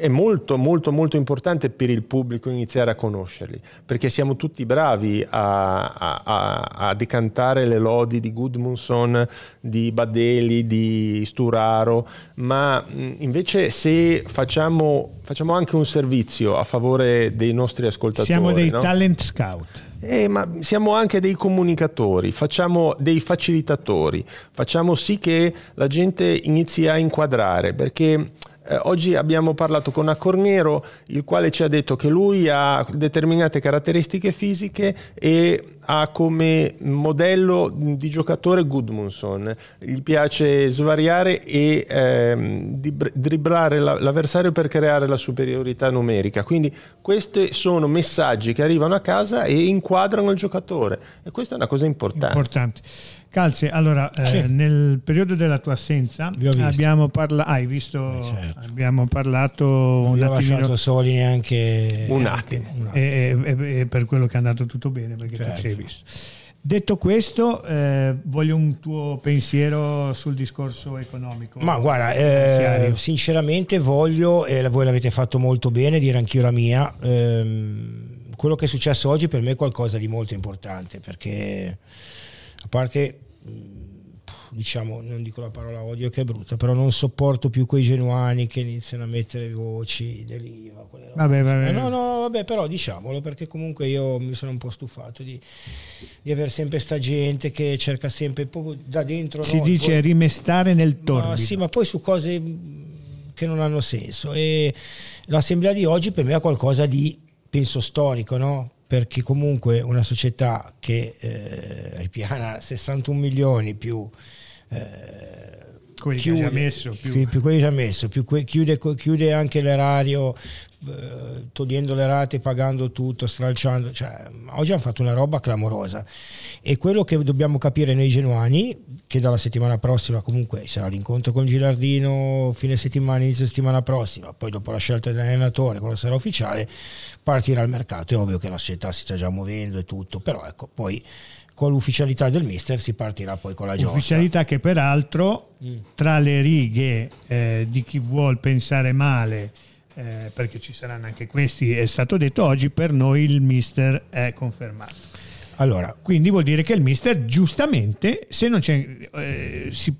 è molto molto molto importante per il pubblico iniziare a conoscerli, perché siamo tutti bravi a, a, a decantare le lodi di Gudmundsson, di Badeli, di Sturaro, ma invece se facciamo, facciamo anche un servizio a favore dei nostri ascoltatori. Siamo dei no? talent scout. Eh, ma siamo anche dei comunicatori, facciamo dei facilitatori, facciamo sì che la gente inizi a inquadrare, perché eh, oggi abbiamo parlato con Accornero, il quale ci ha detto che lui ha determinate caratteristiche fisiche e ha come modello di giocatore Gudmundsson. Gli piace svariare e ehm, dribblare l'avversario per creare la superiorità numerica. Quindi questi sono messaggi che arrivano a casa e inquadrano il giocatore e questa è una cosa importante. importante. Calze, allora eh, sì. nel periodo della tua assenza abbiamo, parla- ah, visto, eh, certo. abbiamo parlato non un attimo soli neanche un attimo e, e, e, per quello che è andato tutto bene perché certo. tu ci hai visto. Detto questo, eh, voglio un tuo pensiero sul discorso economico. Ma guarda, eh, sinceramente voglio, e voi l'avete fatto molto bene, dire anch'io la mia, ehm, quello che è successo oggi per me è qualcosa di molto importante perché a parte diciamo, non dico la parola odio che è brutta, però non sopporto più quei genuani che iniziano a mettere voci dell'IVA. Vabbè, vabbè. No, no, vabbè, però diciamolo perché comunque io mi sono un po' stufato di, di avere sempre sta gente che cerca sempre da dentro. Si no, dice poi, rimestare nel torbido. Ma sì, ma poi su cose che non hanno senso. E l'assemblea di oggi per me è qualcosa di, penso, storico, no? Perché comunque una società che eh, ripiana 61 milioni più eh, quelli chiude, già messo, più. Più, più quelli già messo, più que, chiude, chiude, anche l'erario eh, togliendo le rate, pagando tutto, stralciando. Cioè, oggi hanno fatto una roba clamorosa. E quello che dobbiamo capire noi genuani, che dalla settimana prossima comunque sarà l'incontro con Gilardino, fine settimana, inizio settimana prossima, poi dopo la scelta dell'allenatore, quando sarà ufficiale, partirà il mercato. È ovvio che la società si sta già muovendo e tutto, però ecco, poi con l'ufficialità del mister si partirà poi con la giostra. Ufficialità che peraltro mm. tra le righe eh, di chi vuol pensare male, eh, perché ci saranno anche questi, è stato detto oggi, per noi il mister è confermato. Allora, quindi vuol dire che il mister giustamente, se non c'è, eh, si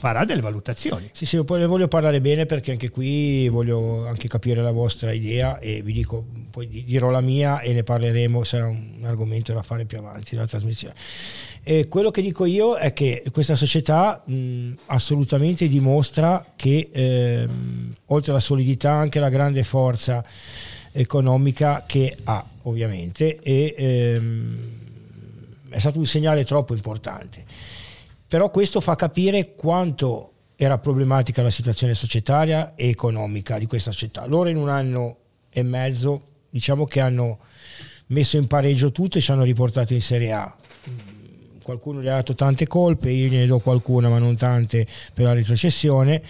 farà delle valutazioni. Sì, sì, poi ne voglio parlare bene perché anche qui voglio anche capire la vostra idea e vi dico, poi dirò la mia e ne parleremo, sarà un argomento da fare più avanti nella trasmissione. E quello che dico io è che questa società mh, assolutamente dimostra che eh, oltre alla solidità anche la grande forza economica che ha ovviamente e ehm, è stato un segnale troppo importante però questo fa capire quanto era problematica la situazione societaria e economica di questa società. Loro in un anno e mezzo diciamo che hanno messo in pareggio tutto e ci hanno riportato in Serie A. Qualcuno gli ha dato tante colpe, io gliene do qualcuna ma non tante per la retrocessione,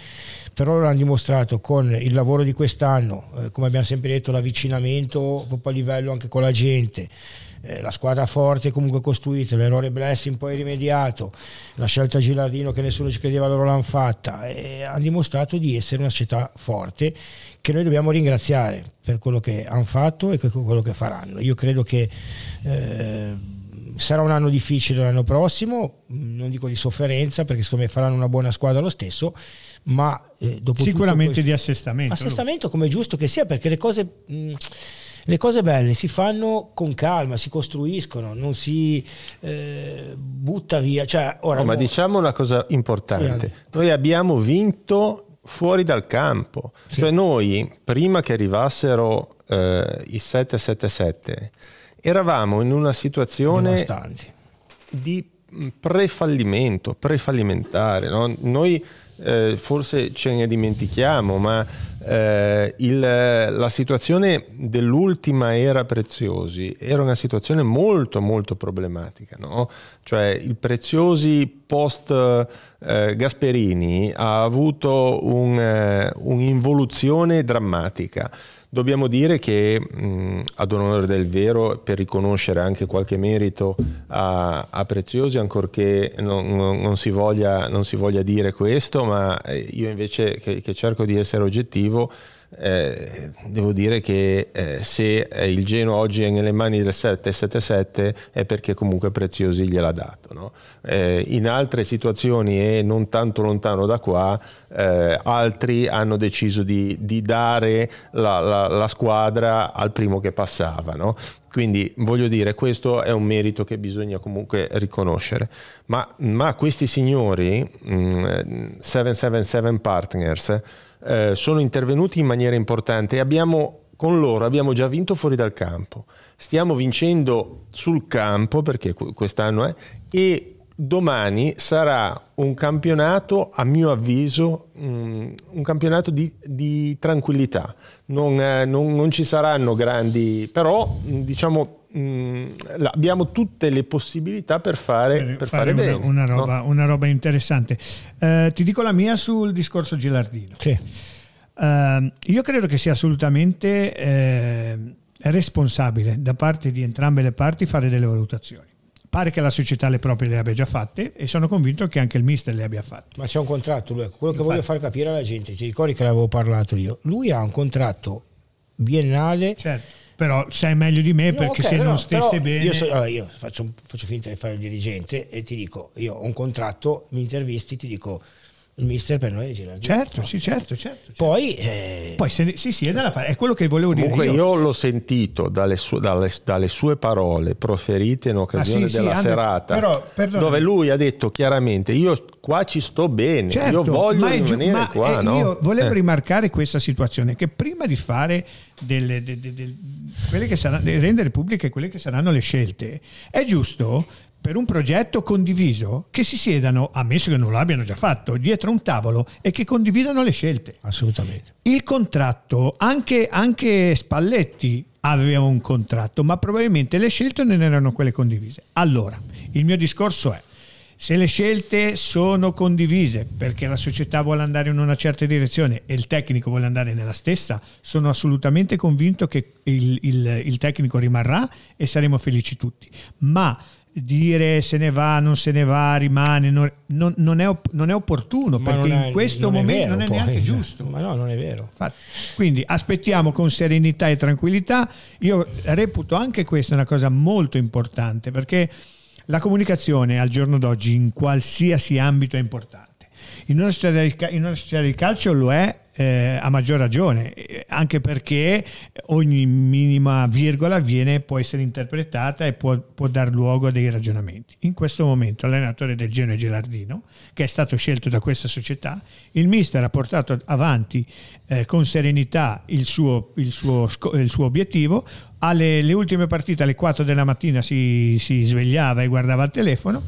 però loro hanno dimostrato con il lavoro di quest'anno, eh, come abbiamo sempre detto, l'avvicinamento proprio a livello anche con la gente, eh, la squadra forte comunque costruita, l'errore Blessing poi rimediato, la scelta Gilardino che nessuno ci credeva loro l'hanno fatta, e hanno dimostrato di essere una società forte che noi dobbiamo ringraziare per quello che hanno fatto e per quello che faranno. Io credo che eh, sarà un anno difficile l'anno prossimo, non dico di sofferenza perché secondo me faranno una buona squadra lo stesso, ma eh, dopo sicuramente questo, di assestamento. Assestamento come è giusto che sia perché le cose... Mh, le cose belle si fanno con calma, si costruiscono, non si eh, butta via. Cioè, ora, no, ma diciamo una cosa importante, noi abbiamo vinto fuori dal campo, sì. cioè noi prima che arrivassero eh, i 777 eravamo in una situazione di prefallimento, prefallimentare. No? Noi eh, forse ce ne dimentichiamo, ma eh, il, la situazione dell'ultima era Preziosi era una situazione molto molto problematica, no? cioè il Preziosi post eh, Gasperini ha avuto un, eh, un'involuzione drammatica. Dobbiamo dire che mh, ad onore del vero, per riconoscere anche qualche merito a, a Preziosi, ancorché non, non, non, si voglia, non, si voglia, dire questo, ma eh, io invece che, che cerco di essere oggettivo, eh, devo dire che eh, se il Genoa oggi è nelle mani del 777 è perché comunque Preziosi gliel'ha dato. No? Eh, in altre situazioni e non tanto lontano da qua, eh, altri hanno deciso di, di dare la, la, la, squadra al primo che passava. No? Quindi voglio dire, questo è un merito che bisogna comunque riconoscere. Ma, ma questi signori, mh, 777 Partners, eh, sono intervenuti in maniera importante e abbiamo con loro abbiamo già vinto fuori dal campo. Stiamo vincendo sul campo perché quest'anno è e domani sarà un campionato, a mio avviso, um, un campionato di, di tranquillità. Non, non, non, ci saranno grandi, però diciamo mh, abbiamo tutte le possibilità per fare, per, per fare, fare bene. Una, roba, no? una roba interessante. Uh, ti dico la mia sul discorso Gilardino. Sì. Uh, io credo che sia assolutamente eh, responsabile da parte di entrambe le parti fare delle valutazioni. Pare che la società le proprie le abbia già fatte e sono convinto che anche il mister le abbia fatte. Ma c'è un contratto, lui, quello che Infatti. voglio far capire alla gente, ti ricordi che l'avevo parlato io, lui ha un contratto biennale. Certo però sai meglio di me perché okay, se no, non stesse bene io, so, allora io faccio, faccio, finta di fare il dirigente e ti dico io ho un contratto mi intervisti ti dico il mister per noi è Girardino. Certo, sì, certo, certo. certo. Poi, eh... Poi se, sì, sì, è, dalla, è quello che volevo dire. Comunque io. io l'ho sentito dalle sue, dalle, dalle sue, parole proferite in occasione ah, sì, della sì, serata, però, dove lui ha detto chiaramente io qua ci sto bene, certo, io voglio rimanere ma qua. Eh, no? Io volevo eh. rimarcare questa situazione, che prima di fare delle, delle, delle, quelle che saranno, rendere pubbliche quelle che saranno le scelte, è giusto per un progetto condiviso che si siedano, ammesso che non l'abbiano già fatto, dietro un tavolo e che condividano le scelte. Assolutamente. Il contratto, anche, anche Spalletti aveva un contratto, ma probabilmente le scelte non erano quelle condivise. Allora, il mio discorso è, se le scelte sono condivise perché la società vuole andare in una certa direzione e il tecnico vuole andare nella stessa, sono assolutamente convinto che il, il, il tecnico rimarrà e saremo felici tutti. Ma dire se ne va, non se ne va, rimane, non, non, non, è, non è, opportuno ma perché è, in questo momento vero, non è neanche poi, giusto. Ma no, non è vero. Infatti, quindi aspettiamo con serenità e tranquillità. Io reputo anche questa una cosa molto importante perché la comunicazione al giorno d'oggi in qualsiasi ambito è importante. In una società del calcio lo è eh, a maggior ragione, eh, anche perché ogni minima virgola viene, può essere interpretata e può, può dar luogo a dei ragionamenti. In questo momento l'allenatore del Genoa Gelardino, che è stato scelto da questa società, il mister ha portato avanti eh, con serenità il suo, il suo, il suo obiettivo, alle le ultime partite alle 4 della mattina si, si svegliava e guardava il telefono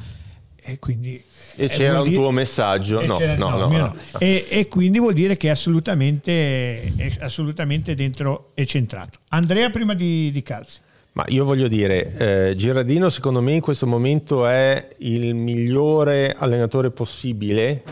e quindi e c'era un dire... tuo messaggio? No, no, no, no, e, e, quindi vuol dire che è assolutamente, è assolutamente dentro e centrato. Andrea, prima di, di Calzi. Ma io voglio dire, eh, Girardino secondo me in questo momento è il migliore allenatore possibile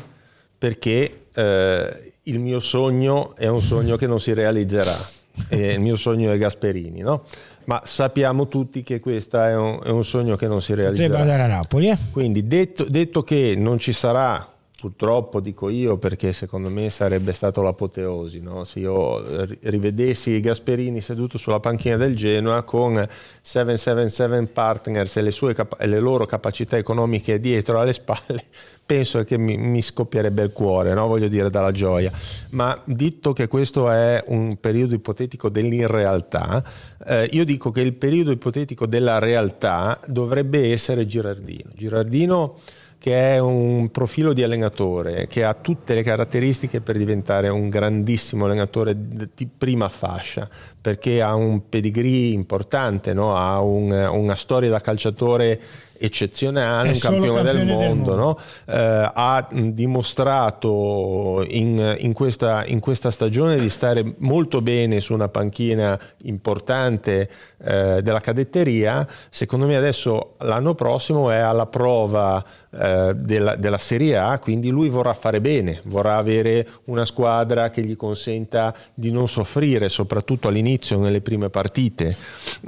perché eh, il mio sogno è un sogno che non si realizzerà. Il mio sogno è Gasperini, no? Ma sappiamo tutti che questo è un, è un sogno che non si realizzerà. Potrebbe andare a Napoli. Eh? Quindi detto, detto che non ci sarà purtroppo dico io perché secondo me sarebbe stato l'apoteosi no? se io rivedessi Gasperini seduto sulla panchina del Genoa con 777 Partners e le, sue, e le loro capacità economiche dietro alle spalle penso che mi, mi scoppierebbe il cuore, no? voglio dire dalla gioia. Ma detto che questo è un periodo ipotetico dell'irrealtà, eh, io dico che il periodo ipotetico della realtà dovrebbe essere Girardino. Girardino che è un profilo di allenatore che ha tutte le caratteristiche per diventare un grandissimo allenatore di prima fascia, perché ha un pedigree importante, no? ha un, una storia da calciatore eccezionale, un campione, campione, del mondo, del mondo. No? Eh, ha dimostrato in, in, questa, in, questa, stagione di stare molto bene su una panchina importante eh, della cadetteria, secondo me adesso l'anno prossimo è alla prova eh, della, della, Serie A, quindi lui vorrà fare bene, vorrà avere una squadra che gli consenta di non soffrire, soprattutto all'inizio nelle prime partite.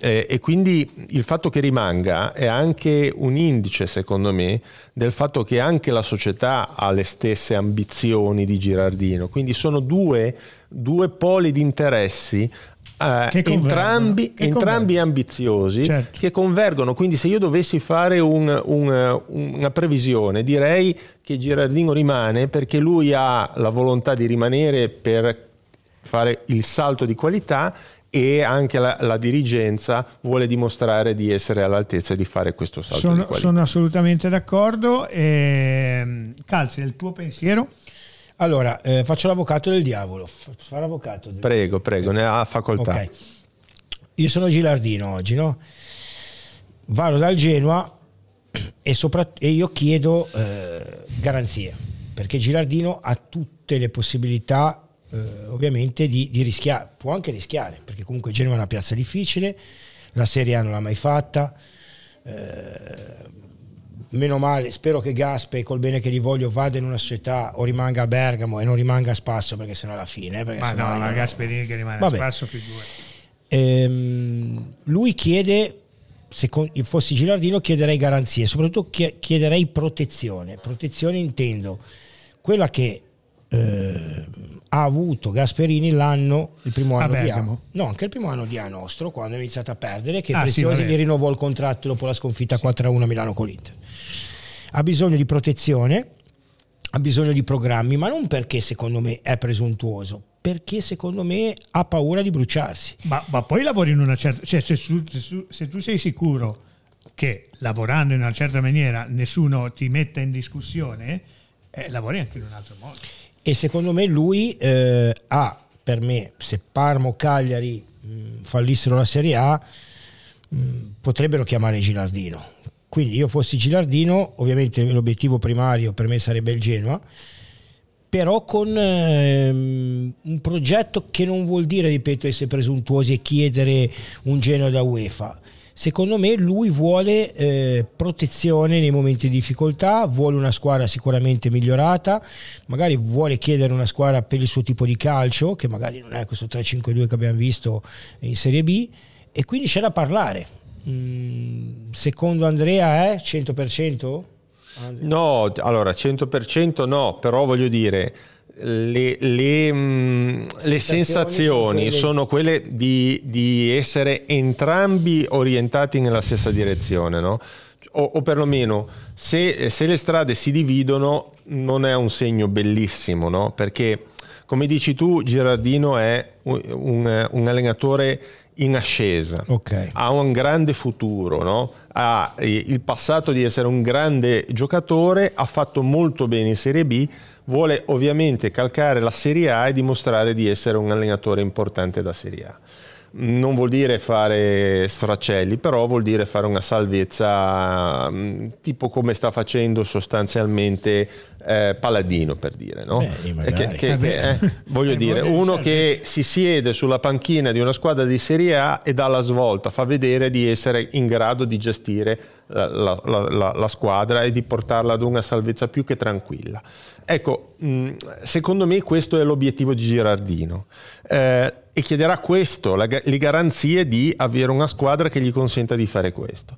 Eh, e quindi il fatto che rimanga è anche un indice, secondo me, del fatto che anche la società ha le stesse ambizioni di Girardino. Quindi sono due due poli di interessi eh, entrambi, entrambi ambiziosi certo. che convergono. Quindi, se io dovessi fare un, un, una previsione, direi che Girardino rimane perché lui ha la volontà di rimanere per fare il salto di qualità e anche la, la, dirigenza vuole dimostrare di essere all'altezza di fare questo salto sono, sono assolutamente d'accordo. E, Calzi, il tuo pensiero? Allora, eh, faccio l'avvocato del diavolo. Faccio l'avvocato del... Prego, prego, ne ha facoltà. Okay. Io sono Gilardino oggi, no? Vado dal Genoa e, sopra... e io chiedo eh, garanzie, perché Gilardino ha tutte le possibilità eh, ovviamente di, di, rischiare, può anche rischiare, perché comunque Genoa è una piazza difficile, la Serie A non l'ha mai fatta. Eh, meno male, spero che Gaspe, col bene che gli voglio, vada in una società o rimanga a Bergamo e non rimanga a Spasso perché sennò alla fine. Eh, Ma no, la Gasperini che rimane Vabbè. a Spasso, figura. Ehm, lui chiede, se fossi Gilardino chiederei garanzie, soprattutto chiederei protezione. Protezione intendo quella che eh, ha avuto Gasperini l'anno, il primo anno di A, no, anche il primo anno di A nostro, quando ha iniziato a perdere, che ah, Preziosi sì, gli rinnovò il contratto dopo la sconfitta sì. 4-1 a Milano con l'Inter. Ha bisogno di protezione, ha bisogno di programmi, ma non perché secondo me è presuntuoso, perché secondo me ha paura di bruciarsi. Ma, ma poi lavori in una certa... Cioè, se, se, se, se tu sei sicuro che lavorando in una certa maniera nessuno ti metta in discussione, eh, lavori anche in un altro modo e secondo me lui eh, ha per me se Parma o Cagliari mh, fallissero la Serie A mh, potrebbero chiamare Gilardino. Quindi io fossi Gilardino ovviamente l'obiettivo primario per me sarebbe il Genoa però con ehm, un progetto che non vuol dire ripeto essere presuntuosi e chiedere un Genoa da UEFA secondo me lui vuole eh, protezione nei momenti di difficoltà, vuole una squadra sicuramente migliorata, magari vuole chiedere una squadra per il suo tipo di calcio, che magari non è questo 3-5-2 che abbiamo visto in Serie B, e quindi c'è da parlare. Mm, secondo Andrea è 100%? No, allora 100% no, però voglio dire le, le, mh, le sensazioni sono quelle di, di, essere entrambi orientati nella stessa direzione, no? o, o, perlomeno se, se, le strade si dividono non è un segno bellissimo, no? perché come dici tu Girardino è un, un, un allenatore in ascesa, okay. ha un grande futuro, no? ha il passato di essere un grande giocatore, ha fatto molto bene in Serie B, vuole ovviamente calcare la Serie A e dimostrare di essere un allenatore importante da Serie A. Non vuol dire fare straccelli, però vuol dire fare una salvezza mm, tipo come sta facendo sostanzialmente eh, Paladino per dire, no? Beh, che, che, che, eh, voglio dire, uno che si siede sulla panchina di una squadra di Serie A e dà la svolta, fa vedere di essere in grado di gestire la, la, la, la squadra e di portarla ad una salvezza più che tranquilla. Ecco, mm, secondo me questo è l'obiettivo di Girardino eh, e chiederà questo, la, le garanzie di avere una squadra che gli consenta di fare questo.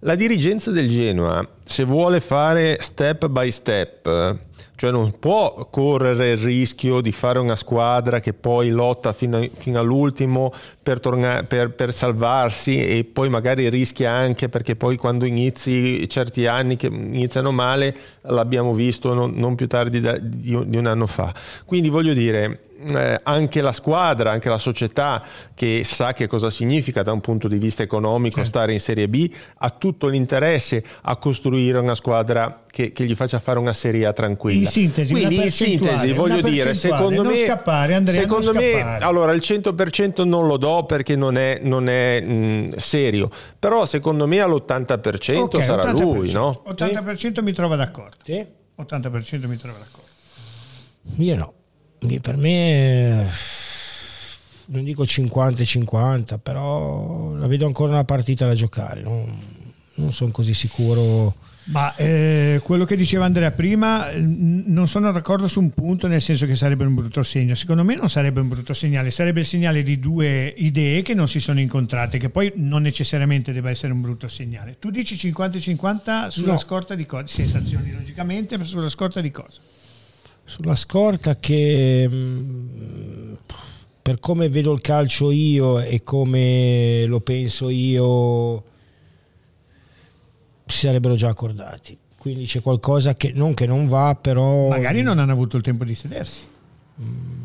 La dirigenza del Genoa, se vuole fare step by step, cioè non può correre il rischio di fare una squadra che poi lotta fino, a, fino all'ultimo per, tornare, per, per, salvarsi e poi magari rischia anche perché poi quando inizi certi anni che iniziano male l'abbiamo visto non, non più tardi da, di, di un anno fa. Quindi voglio dire, eh, anche la squadra, anche la società che sa che cosa significa da un punto di vista economico certo. stare in Serie B, ha tutto l'interesse a costruire una squadra che, che, gli faccia fare una Serie A tranquilla. In sintesi, Quindi in sintesi voglio dire, secondo me, scappare, Andrea, secondo me allora il 100% non lo do perché non è, non è mh, serio, però secondo me all'80% okay, sarà 80%. lui, no? 80% mi trova d'accordo. Sì? 80% mi trova d'accordo. Io no per me non dico 50-50 però la vedo ancora una partita da giocare non, non sono così sicuro ma eh, quello che diceva Andrea prima non sono d'accordo su un punto nel senso che sarebbe un brutto segno secondo me non sarebbe un brutto segnale sarebbe il segnale di due idee che non si sono incontrate che poi non necessariamente deve essere un brutto segnale tu dici 50-50 sulla no. scorta di cosa? sensazioni logicamente ma sulla scorta di cosa? Sulla scorta che mm, per come vedo il calcio io e come lo penso io si sarebbero già accordati. Quindi c'è qualcosa che non che non va però magari non hanno avuto il tempo di sedersi. Sei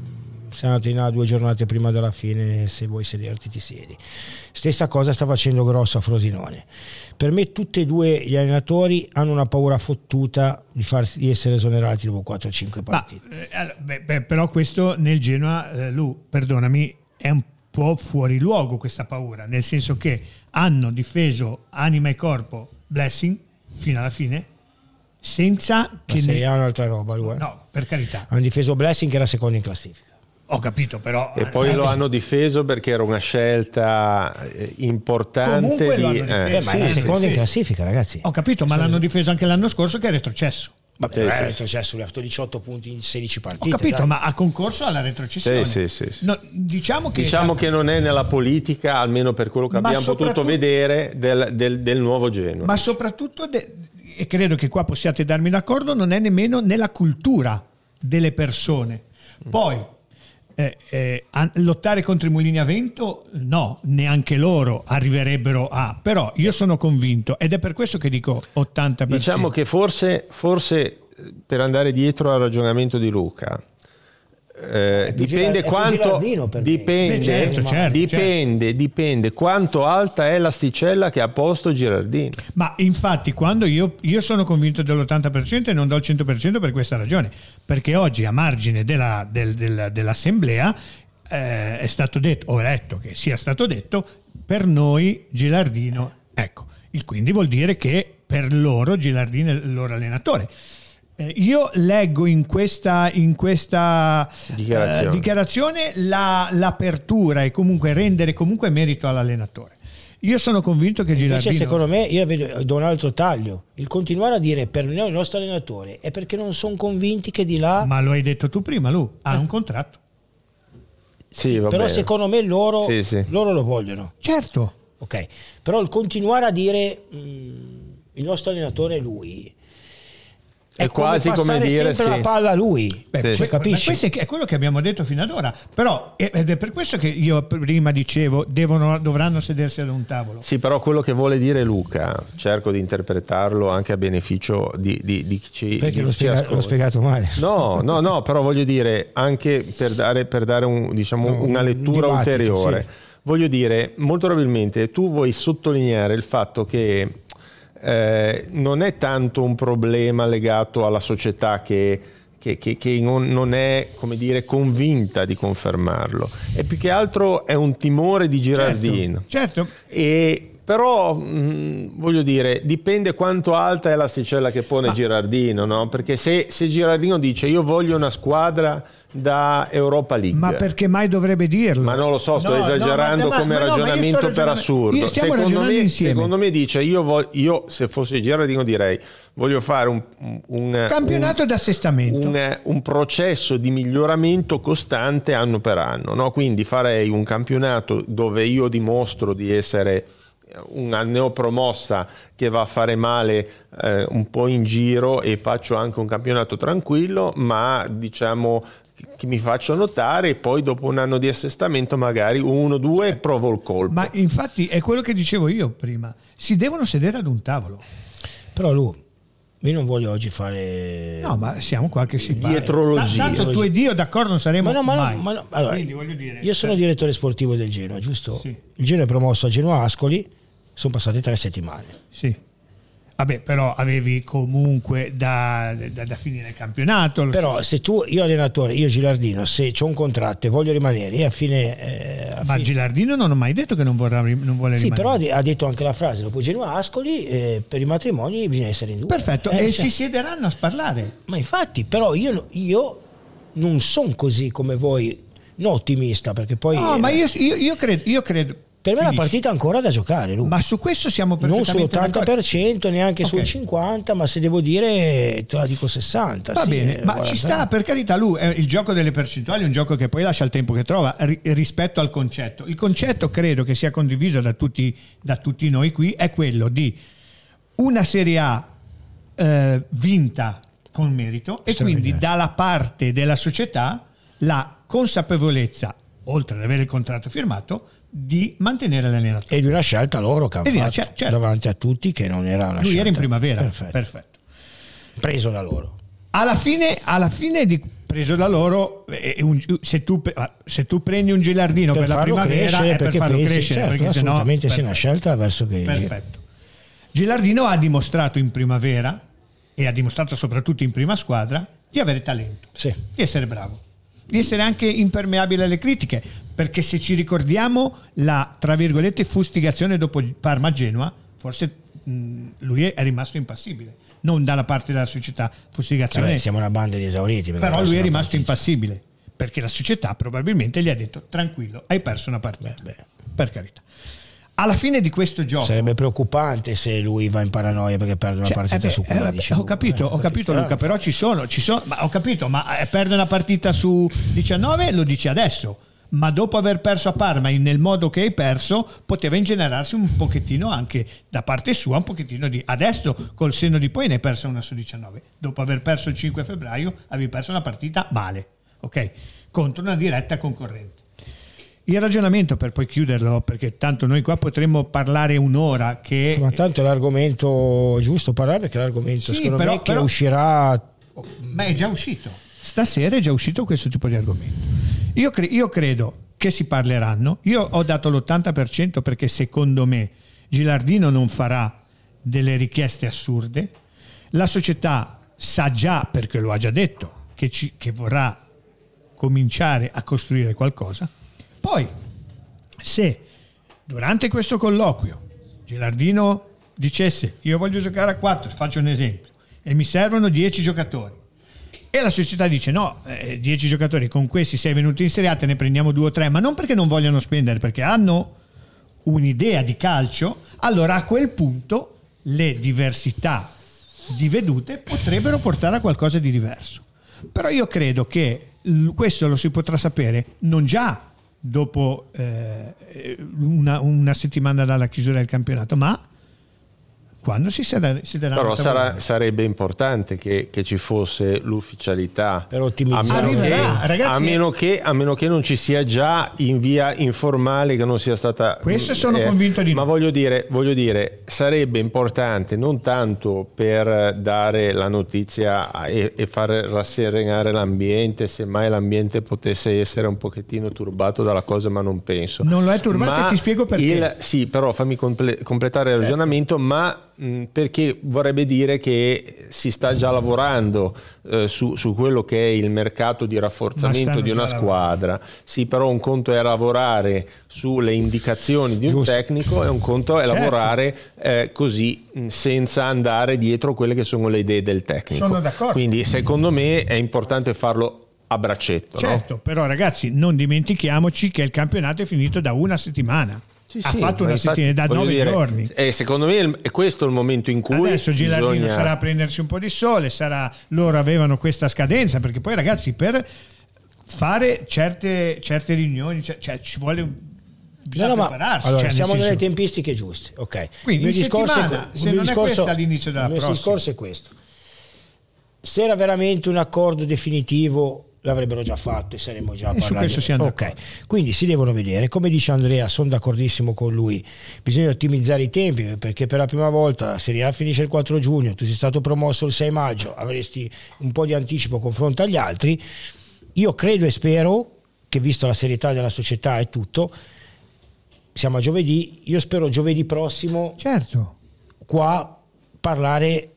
andato in là due giornate prima della fine se vuoi sederti ti siedi. Stessa cosa sta facendo grosso a Frosinone. Per me tutti e due gli allenatori hanno una paura fottuta di, farsi, di essere esonerati dopo 4-5 partite Ma, eh, beh, beh, però questo nel Genoa eh, Lu, perdonami è un po' fuori luogo questa paura nel senso che hanno difeso anima e corpo Blessing fino alla fine senza che che ne... un'altra roba lui eh. no per carità. Hanno difeso Blessing che era secondo in classifica ho capito però E poi eh, lo hanno difeso perché era una scelta eh, importante. Comunque di- eh. Eh, ma sì, era sì, secondo sì. in classifica ragazzi ho capito ma l'hanno difeso anche l'anno scorso che è retrocesso Vabbè, Sì, eh, è retrocesso, lui ha fatto 18 punti in 16 ho partite. capito dai. ma ha concorso alla retrocessione Sì, sì, sì, sì. No, diciamo che Diciamo che non è nella politica, almeno per quello che Ma abbiamo potuto vedere, del, del- del nuovo Genoa. ma soprattutto de- e credo che qua possiate darmi d'accordo non è nemmeno nella cultura delle persone poi eh, eh, a- lottare contro i mulini a vento no neanche loro arriverebbero a però io sono convinto ed è per questo che dico 80% Diciamo che forse, forse eh, per andare dietro al ragionamento di Luca, eh, più dipende quanto me. dipende, Beh, certo, certo, dipende, dipende quanto alta è l'asticella che ha posto Girardini. Ma infatti quando io, io sono convinto dell'80% e non do il 100% per questa ragione, perché oggi a margine della- del- del- dell'assemblea eh, è stato detto, ho letto che sia stato detto, per noi Gilardino, ecco, il quindi vuol dire che per loro Gilardino è il loro allenatore. Eh, io leggo in questa, in questa Dichiarazione. eh, dichiarazione la- l'apertura e comunque rendere comunque merito all'allenatore. Io sono convinto che Invece, Gilardino... secondo me, io vedo, do un altro taglio. Il continuare a dire per noi il nostro allenatore è perché non sono convinti che di là. Ma lo hai detto tu prima, Lu, ha un contratto. Sì, va però bene. secondo me loro, Sì, sì. loro lo vogliono. Certo. Ok, però il continuare a dire "Mm, il nostro allenatore è lui. È quasi come passare dire, sempre sì. la palla a lui. Beh, Sì, que- sì. ma Capisci? questo è, quello che abbiamo detto fino ad ora. Però, ed è per questo che io prima dicevo, devono, dovranno sedersi ad un tavolo. Sì, però quello che vuole dire Luca, cerco di interpretarlo anche a beneficio di, di, di chi ci, Perché di l'ho, spiega- l'ho spiegato male. No, no, no, però voglio dire anche per dare, per dare un- diciamo, No, una un lettura dibattito, ulteriore. sì. Voglio dire, molto probabilmente tu vuoi sottolineare il fatto che eh, non è tanto un problema legato alla società che, che- che- che non, non è come dire, convinta di confermarlo, è più che altro è un timore di Girardino. Certo. E però mh, voglio dire, dipende quanto alta è l'asticella che pone Girardino, no? Perché se, se Girardino dice io voglio una squadra da Europa League. Ma perché mai dovrebbe dirlo? Ma non lo so, sto No, no, esagerando ma- come ma no, ma io sto ragionamento per ragionando- assurdo. Secondo me, secondo me dice io, voglio, io se fossi Girardino direi voglio fare un, un Campionato un- d'assestamento. un, un processo di miglioramento costante anno per anno. no? Quindi farei un campionato dove io dimostro di essere una neopromossa che va a fare male eh, un po' in giro e faccio anche un campionato tranquillo, ma diciamo che mi faccio notare e poi dopo un anno di assestamento magari uno, due provo il colpo. Ma infatti è quello che dicevo io prima. Si devono sedere ad un tavolo. Però lui, io non voglio oggi fare... No, ma siamo qua che si parla. Dietrologia. Ta- Tanto tu e Dio d'accordo non saremo Ma no, ma no, mai. ma no, allora, Quindi voglio dire, io sono direttore sportivo del Genoa, giusto? Sì. Il Genoa è promosso a Genoa Ascoli, sono passate tre settimane. Sì. Vabbè, però avevi comunque da, da- da finire il campionato. Però se tu, io allenatore, io Gilardino, se ho un contratto e voglio rimanere, a fine... eh, a Ma fine- Gilardino non ho mai detto che non, vorrà, non vuole Sì, rimanere. però ha de- ha detto anche la frase, dopo Genoa Ascoli, eh, per i matrimoni bisogna essere in due. Perfetto, Eh, e cioè, si siederanno a parlare. Ma infatti, però io, io non sono così come voi, non ottimista, perché poi... No, eh, ma io, io- io credo, io credo. Per me la finisci. partita è ancora da giocare, Lu. Ma su questo siamo non perfettamente sull'80%, neanche Ok. sul 50%, ma se devo dire te la dico 60%. Va sì, bene, eh, ma ci sta, per carità, lui è il gioco delle percentuali è un gioco che poi lascia il tempo che trova ri- rispetto al concetto. Il concetto credo che sia condiviso da tutti, da tutti noi qui, è quello di una Serie A eh, vinta con merito e quindi dalla parte della società la consapevolezza oltre ad avere il contratto firmato, di mantenere l'allenatore. E di una scelta loro che hanno fatto certo, certo. davanti a tutti che non era una Lui scelta. era in primavera, Perfetto. perfetto. Preso da loro. Alla fine, alla fine di preso da loro, eh, un- se, tu, se tu prendi un gilardino per, Per la primavera è per perché farlo pensi, crescere, certo, perché sennò assolutamente sì, una scelta verso che Perfetto. Gilardino ha dimostrato in primavera e ha dimostrato soprattutto in prima squadra di avere talento, Sì. di essere bravo, di essere anche impermeabile alle critiche, perché se ci ricordiamo la, tra virgolette, fustigazione dopo Parma-Genoa, forse mh, lui è rimasto impassibile, non dalla parte della società fustigazione, Vabbè, siamo una banda di esauriti. però lui è rimasto partita. impassibile, perché la società probabilmente gli ha detto tranquillo, hai perso una partita, Beh, beh. per carità. Alla fine di questo gioco... Sarebbe preoccupante se lui va in paranoia perché perde una Cioè, partita eh beh, su eh, quella. vabbè, dici ho capito, Eh, ho capito Luca, Eh, però ci sono, ci sono ma ho capito, ma eh, perde una partita su 19 lo dici adesso, ma dopo aver perso a Parma nel modo che hai perso, poteva ingenerarsi un pochettino anche da parte sua, un pochettino di adesso col senno di poi ne hai persa una su 19, dopo aver perso il 5 febbraio avevi perso una partita male, ok? Contro una diretta concorrente. Il ragionamento per poi chiuderlo, perché tanto noi qua potremmo parlare un'ora che Ma tanto è l'argomento giusto parlare perché l'argomento Sì, secondo però- me che però- uscirà Ma è già uscito. Stasera è già uscito questo tipo di argomento. Io, cre- io credo che si parleranno. Io ho dato l'80% perché secondo me Gilardino non farà delle richieste assurde. La società sa già, perché lo ha già detto, che, ci- che vorrà cominciare a costruire qualcosa. Poi, se durante questo colloquio Gilardino dicesse io voglio giocare a 4, faccio un esempio, e mi servono 10 giocatori, e la società dice no, eh, 10 giocatori, con questi sei venuti in Serie A, te ne prendiamo due o tre, ma non perché non vogliono spendere, perché hanno un'idea di calcio, allora a quel punto le diversità di vedute potrebbero portare a qualcosa di diverso. Però io credo che questo lo si potrà sapere non già dopo eh, una, una settimana dalla chiusura del campionato, ma quando si sarà, si daranno Però sarà- sarebbe importante che, che ci fosse l'ufficialità. Per ottimizzare. A meno, che, a, meno che, a meno che non ci sia già in via informale che non sia stata... eh, Questo sono convinto di no. Ma voglio dire, voglio dire, sarebbe importante non tanto per dare la notizia e, e far rasserenare l'ambiente, se mai l'ambiente potesse essere un pochettino turbato dalla cosa, ma non penso. Non lo è turbato Ma e ti spiego perché. il- sì, però fammi comple- completare il ragionamento, ma mh, perché vorrebbe dire che si sta già lavorando eh, su, su quello che è il mercato di rafforzamento di una squadra. Sì, però un conto è lavorare sulle indicazioni di un Giusto. tecnico e un conto è Certo. lavorare eh, così mh, senza andare dietro quelle che sono le idee del tecnico. Sono d'accordo. Quindi secondo me è importante farlo a braccetto. no? Certo, però ragazzi, non dimentichiamoci che il campionato è finito da una settimana. Sì, ha sì, fatto una infatti, settimana, da nove dire, giorni. E secondo me è questo il momento in cui Adesso Gilardino bisogna... sarà a prendersi un po' di sole, sarà, loro avevano questa scadenza, perché poi ragazzi per fare certe, certe riunioni cioè, cioè, ci vuole No, bisogna no, ma prepararsi. allora, cioè, nel siamo nelle tempistiche giuste. Ok. Quindi il mio discorso, è, se non è discorso- questa all'inizio della il mio prossima. discorso è questo. Se era veramente un accordo definitivo l'avrebbero già fatto e saremmo già E parlati. questo siamo Ok, d'accordo. quindi si devono vedere. Come dice Andrea, sono d'accordissimo con lui. Bisogna ottimizzare i tempi perché per la prima volta la Serie A finisce il 4 giugno, tu sei stato promosso il 6 maggio, avresti un po' di anticipo confronto agli altri. Io credo e spero che, visto la serietà della società e tutto, siamo a giovedì. Io spero giovedì prossimo Certo, qua parlare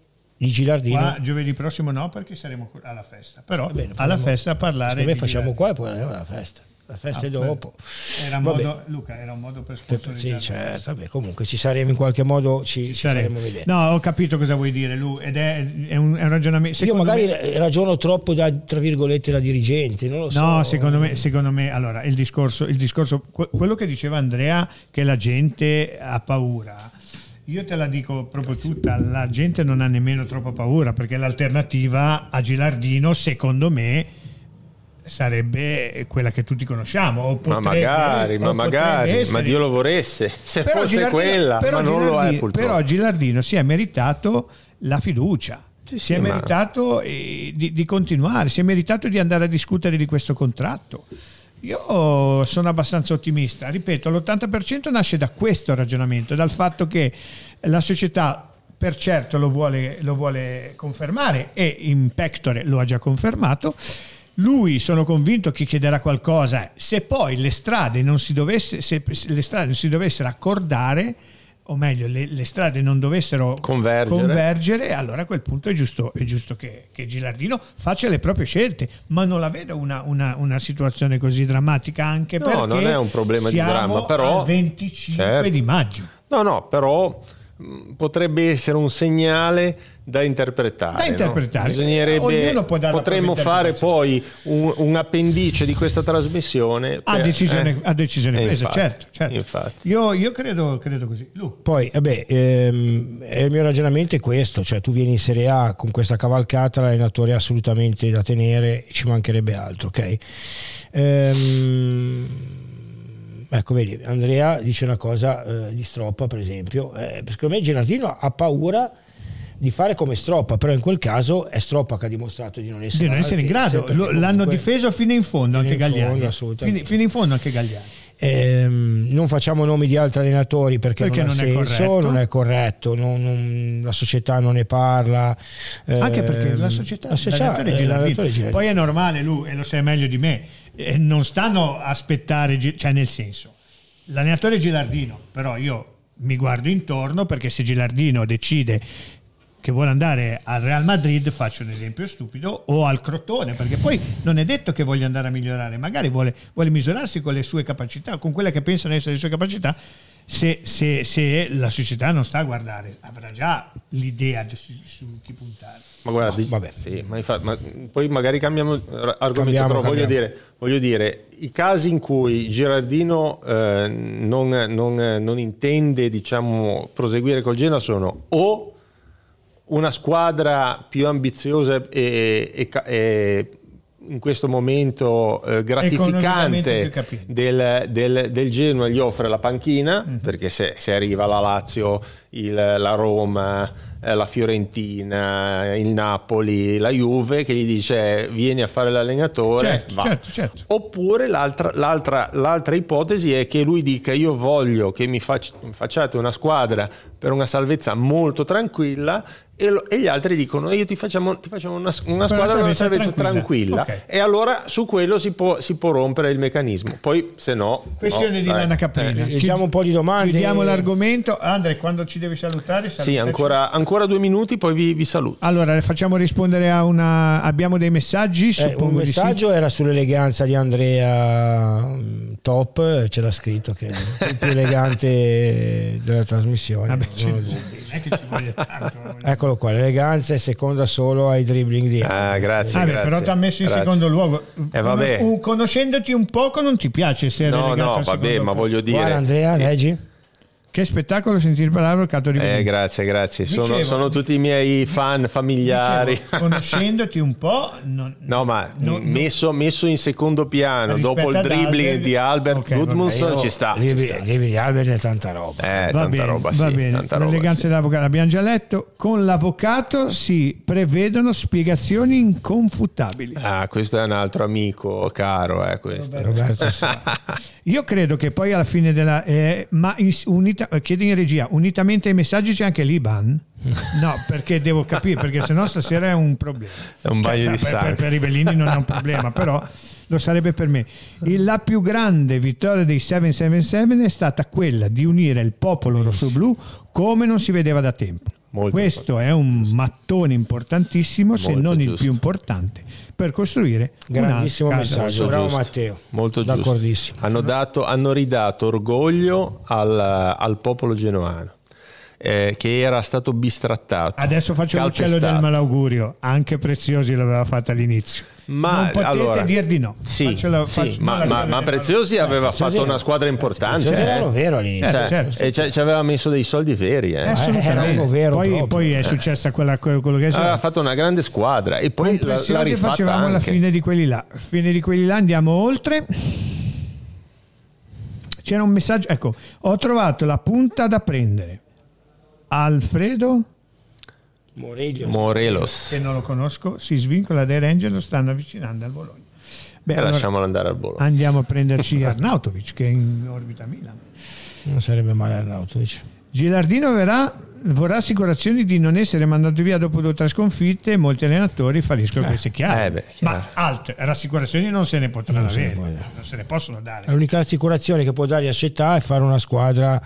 di Gilardino. qua giovedì prossimo no perché saremo alla festa, però bene, alla festa a parlare di facciamo qua e poi andiamo alla festa. La festa Ah, è dopo. Era modo, Luca, era un modo per sponsorizzare. Sì, certo, vabbè, comunque ci saremo in qualche modo, ci, ci Saremo. faremo vedere. No, ho capito cosa vuoi dire, Lu, ed è, è un, è un ragionamento. Io magari me- ragiono troppo da, tra virgolette, da dirigente, non lo so. No, secondo me, secondo me, allora, il discorso, il discorso, que- quello che diceva Andrea, che la gente ha paura, io te la dico proprio tutta, la gente non ha nemmeno troppa paura, perché l'alternativa a Gilardino, secondo me, sarebbe quella che tutti conosciamo. o Ma potrebbe- magari, o ma magari, essere. ma Dio lo voresse, se Però fosse Gilardino- quella, però ma non lo è purtroppo. Però Gilardino si è meritato la fiducia. Sì, si sì, è ma- meritato eh, di, di continuare, si è meritato di andare a discutere di questo contratto. Io sono abbastanza ottimista, ripeto, l'80% nasce da questo ragionamento, dal fatto che la società per certo lo vuole, lo vuole confermare e in Pectore lo ha già confermato. Lui sono convinto che chiederà qualcosa. Se poi le strade non si, dovesse, se le strade non si dovessero accordare, o meglio, le, le strade non dovessero Convergere. convergere, allora a quel punto è giusto, è giusto che, che Gilardino faccia le proprie scelte. Ma non la vedo una, una- una situazione così drammatica, anche No, perché non è un problema di dramma, però- al 25 Certo. di maggio. No, no, però potrebbe essere un segnale da interpretare. Da no? interpretare. Bisognerebbe, Ognuno può dare la potremmo fare poi un, un appendice di questa trasmissione. A per- decisione, eh? a decisione Eh, presa, infatti, certo. certo. infatti. Io, io credo, credo così. Lu. Poi, vabbè, ehm, eh, il mio ragionamento è questo, cioè tu vieni in Serie A con questa cavalcata, l'allenatore è assolutamente da tenere, ci mancherebbe altro, ok? Ehm, ecco, vedi, Andrea dice una cosa eh, di Stroppa, per esempio, eh, secondo me Gerardino ha paura di fare come Stroppa, però in quel caso è Stroppa che ha dimostrato di non essere, Di non essere in grado, Lo- l'hanno comunque- difeso fino in fondo Fino anche Gagliani. Fino, fino in fondo anche Gagliani. Ehm, non facciamo nomi di altri allenatori perché, Perché non, non è senso, corretto. non è corretto, non- non- la società non ne parla. Anche perché Ehm, la società, la società- l'allenatore eh, poi è normale lui e lo sai meglio di me eh, non stanno a aspettare cioè nel senso l'allenatore Gilardino però io mi guardo intorno perché se Gilardino decide che vuole andare al Real Madrid faccio un esempio stupido o al Crotone perché poi non è detto che voglia andare a migliorare magari vuole, vuole misurarsi con le sue capacità con quelle che pensano essere le sue capacità se, se- se la società non sta a guardare avrà già l'idea di- su, su chi puntare Ma guarda, No, vabbè. sì, ma infatti- ma poi magari cambiamo r- argomento, Cambiamo, però voglio dire, voglio dire, i casi in cui Girardino eh, non, non- non intende diciamo, proseguire col Genoa sono o una squadra più ambiziosa e, e e in questo momento eh, gratificante del, del- del Genoa gli offre la panchina Mhm. perché se, se arriva la Lazio, il- la Roma, la Fiorentina, il Napoli, la Juve che gli dice vieni a fare l'allenatore, Certo, certo, certo. Oppure l'altra, l'altra- l'altra ipotesi è che lui dica io voglio che mi fac- facciate una squadra per una salvezza molto tranquilla e, lo- e gli altri dicono io ti facciamo, ti facciamo una, una squadra per una salvezza tranquilla, tranquilla. Ok. e allora su quello si può, si può rompere il meccanismo. Poi se no... Questione no, di. Lana Caprina. Eh, Leggiamo un po' di domande. Chiudiamo l'argomento. Andre, quando ci devi salutare? sì, salutaci. ancora, ancora due minuti, poi vi, vi saluto. Allora, le facciamo rispondere a una... Abbiamo dei messaggi? Eh, Suppongo un di sì. messaggio era sull'eleganza di Andrea mm, top, c'era scritto che è il più elegante della trasmissione. Vabbè, non è che ci voglia tanto. Eccolo qua, l'eleganza è seconda solo ai dribbling di Ah, grazie. Vabbè, grazie. però ti ha messo in Grazie. secondo luogo. Eh, vabbè. Conoscendoti un poco non ti piace essere No, no, vabbè, ma voglio dire... Guarda Andrea, leggi. Che spettacolo sentire parlare avvocato di Eh, grazie, grazie. Sono, Dicevo- sono tutti i miei fan familiari. Dicevo, conoscendoti un po'... non- No, ma non- messo, messo in secondo piano dopo il dribbling Albert- di Albert Ok, Gudmundsson Io- ci sta. ci Libri, sta, ci libri di Albert è tanta roba. Eh, Va tanta bene, roba, va sì, bene. tanta roba, L'eleganza sì. dell'avvocato l'abbiamo già letto. Con l'avvocato si prevedono spiegazioni inconfutabili. Ah, questo è un altro amico caro, eh, questo. Roberto, sì. Io credo che poi alla fine della... eh, ma in- unita- eh, chiedo in regia, unitamente ai messaggi c'è anche l'Iban? No, perché devo capire, perché sennò stasera è un problema. È un bagno per, di per- sangue. per i Bellini non è un problema, però lo sarebbe per me. Il- La più grande vittoria dei 777 è stata quella di unire il popolo rossoblu come non si vedeva da tempo. Molto Questo è un mattone importantissimo, se Molto non il giusto. più importante, per costruire Grandissimo messaggio. Bravo giusto. Matteo. Molto giusto. D'accordissimo. Hanno, dato- hanno ridato orgoglio al, al popolo genoano, eh, che era stato bistrattato. Adesso faccio l'uccello del malaugurio, anche Preziosi l'aveva fatta all'inizio. Ma non potete allora, dir di no. Sì, Faccio la- sì, faccio- ma, la ma- ma Preziosi aveva Preziosi fatto era- una squadra importante. Preziosi era eh. vero all'inizio. Eh, Cioè, certo. e ci ci aveva messo dei soldi veri. eh. Eh, assolutamente. uno vero poi, poi è successa quella, quello che è Aveva fatto una grande squadra e poi Con l'ha rifatta facevamo la anche. fine di quelli là. Fine di quelli là andiamo oltre. C'era un messaggio, ecco, ho trovato la punta da prendere. Alfredo, Morelia. Morelos. che non lo conosco, si svincola dai Ranger, lo stanno avvicinando al Bologna. Beh, allora lasciamolo andare al Bologna. Andiamo a prenderci Arnautovic che è in orbita Milan. Non sarebbe male Arnautovic. Gilardino verrà, vorrà assicurazioni di non essere mandato via dopo due o tre sconfitte. Molti allenatori falliscono eh, questo, è chiaro. Eh beh, chiaro. Ma altre rassicurazioni non se ne potranno non avere, se non se ne possono dare. L'unica assicurazione che può dare a Città è fare una squadra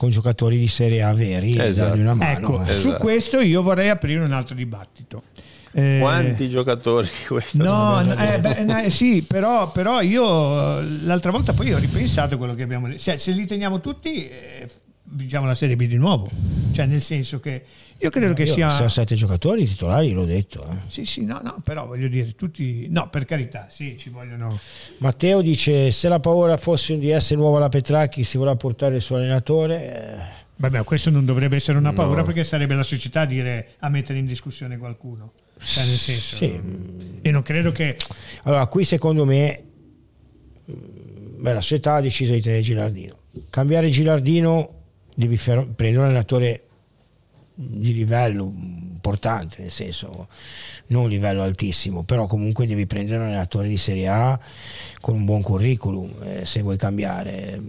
con giocatori di Serie A veri esatto. e dargli una mano. Ecco, esatto. su questo io vorrei aprire un altro dibattito. Eh, Quanti giocatori di questa no, eh, beh, no, sì, però, però, io l'altra volta poi ho ripensato quello che abbiamo detto. Se, se li teniamo tutti, eh, vinciamo la Serie B di nuovo. Cioè, nel senso che io credo che io, sia. Ha sette giocatori titolari, l'ho detto. Eh. Sì, sì, no, no, però voglio dire, tutti. No, per carità, sì, ci vogliono. Matteo dice: se la paura fosse un DS nuovo alla Petracchi, si vorrà portare il suo allenatore. Eh. Vabbè, questo non dovrebbe essere una paura no. perché sarebbe la società a dire a mettere in discussione qualcuno. Cioè, nel senso, sì. E non credo che... Allora, qui secondo me beh, la società ha deciso di tenere Gilardino. Cambiare Gilardino devi prendere un allenatore di livello importante, nel senso non un livello altissimo, però comunque devi prendere un allenatore di Serie A con un buon curriculum eh, se vuoi cambiare.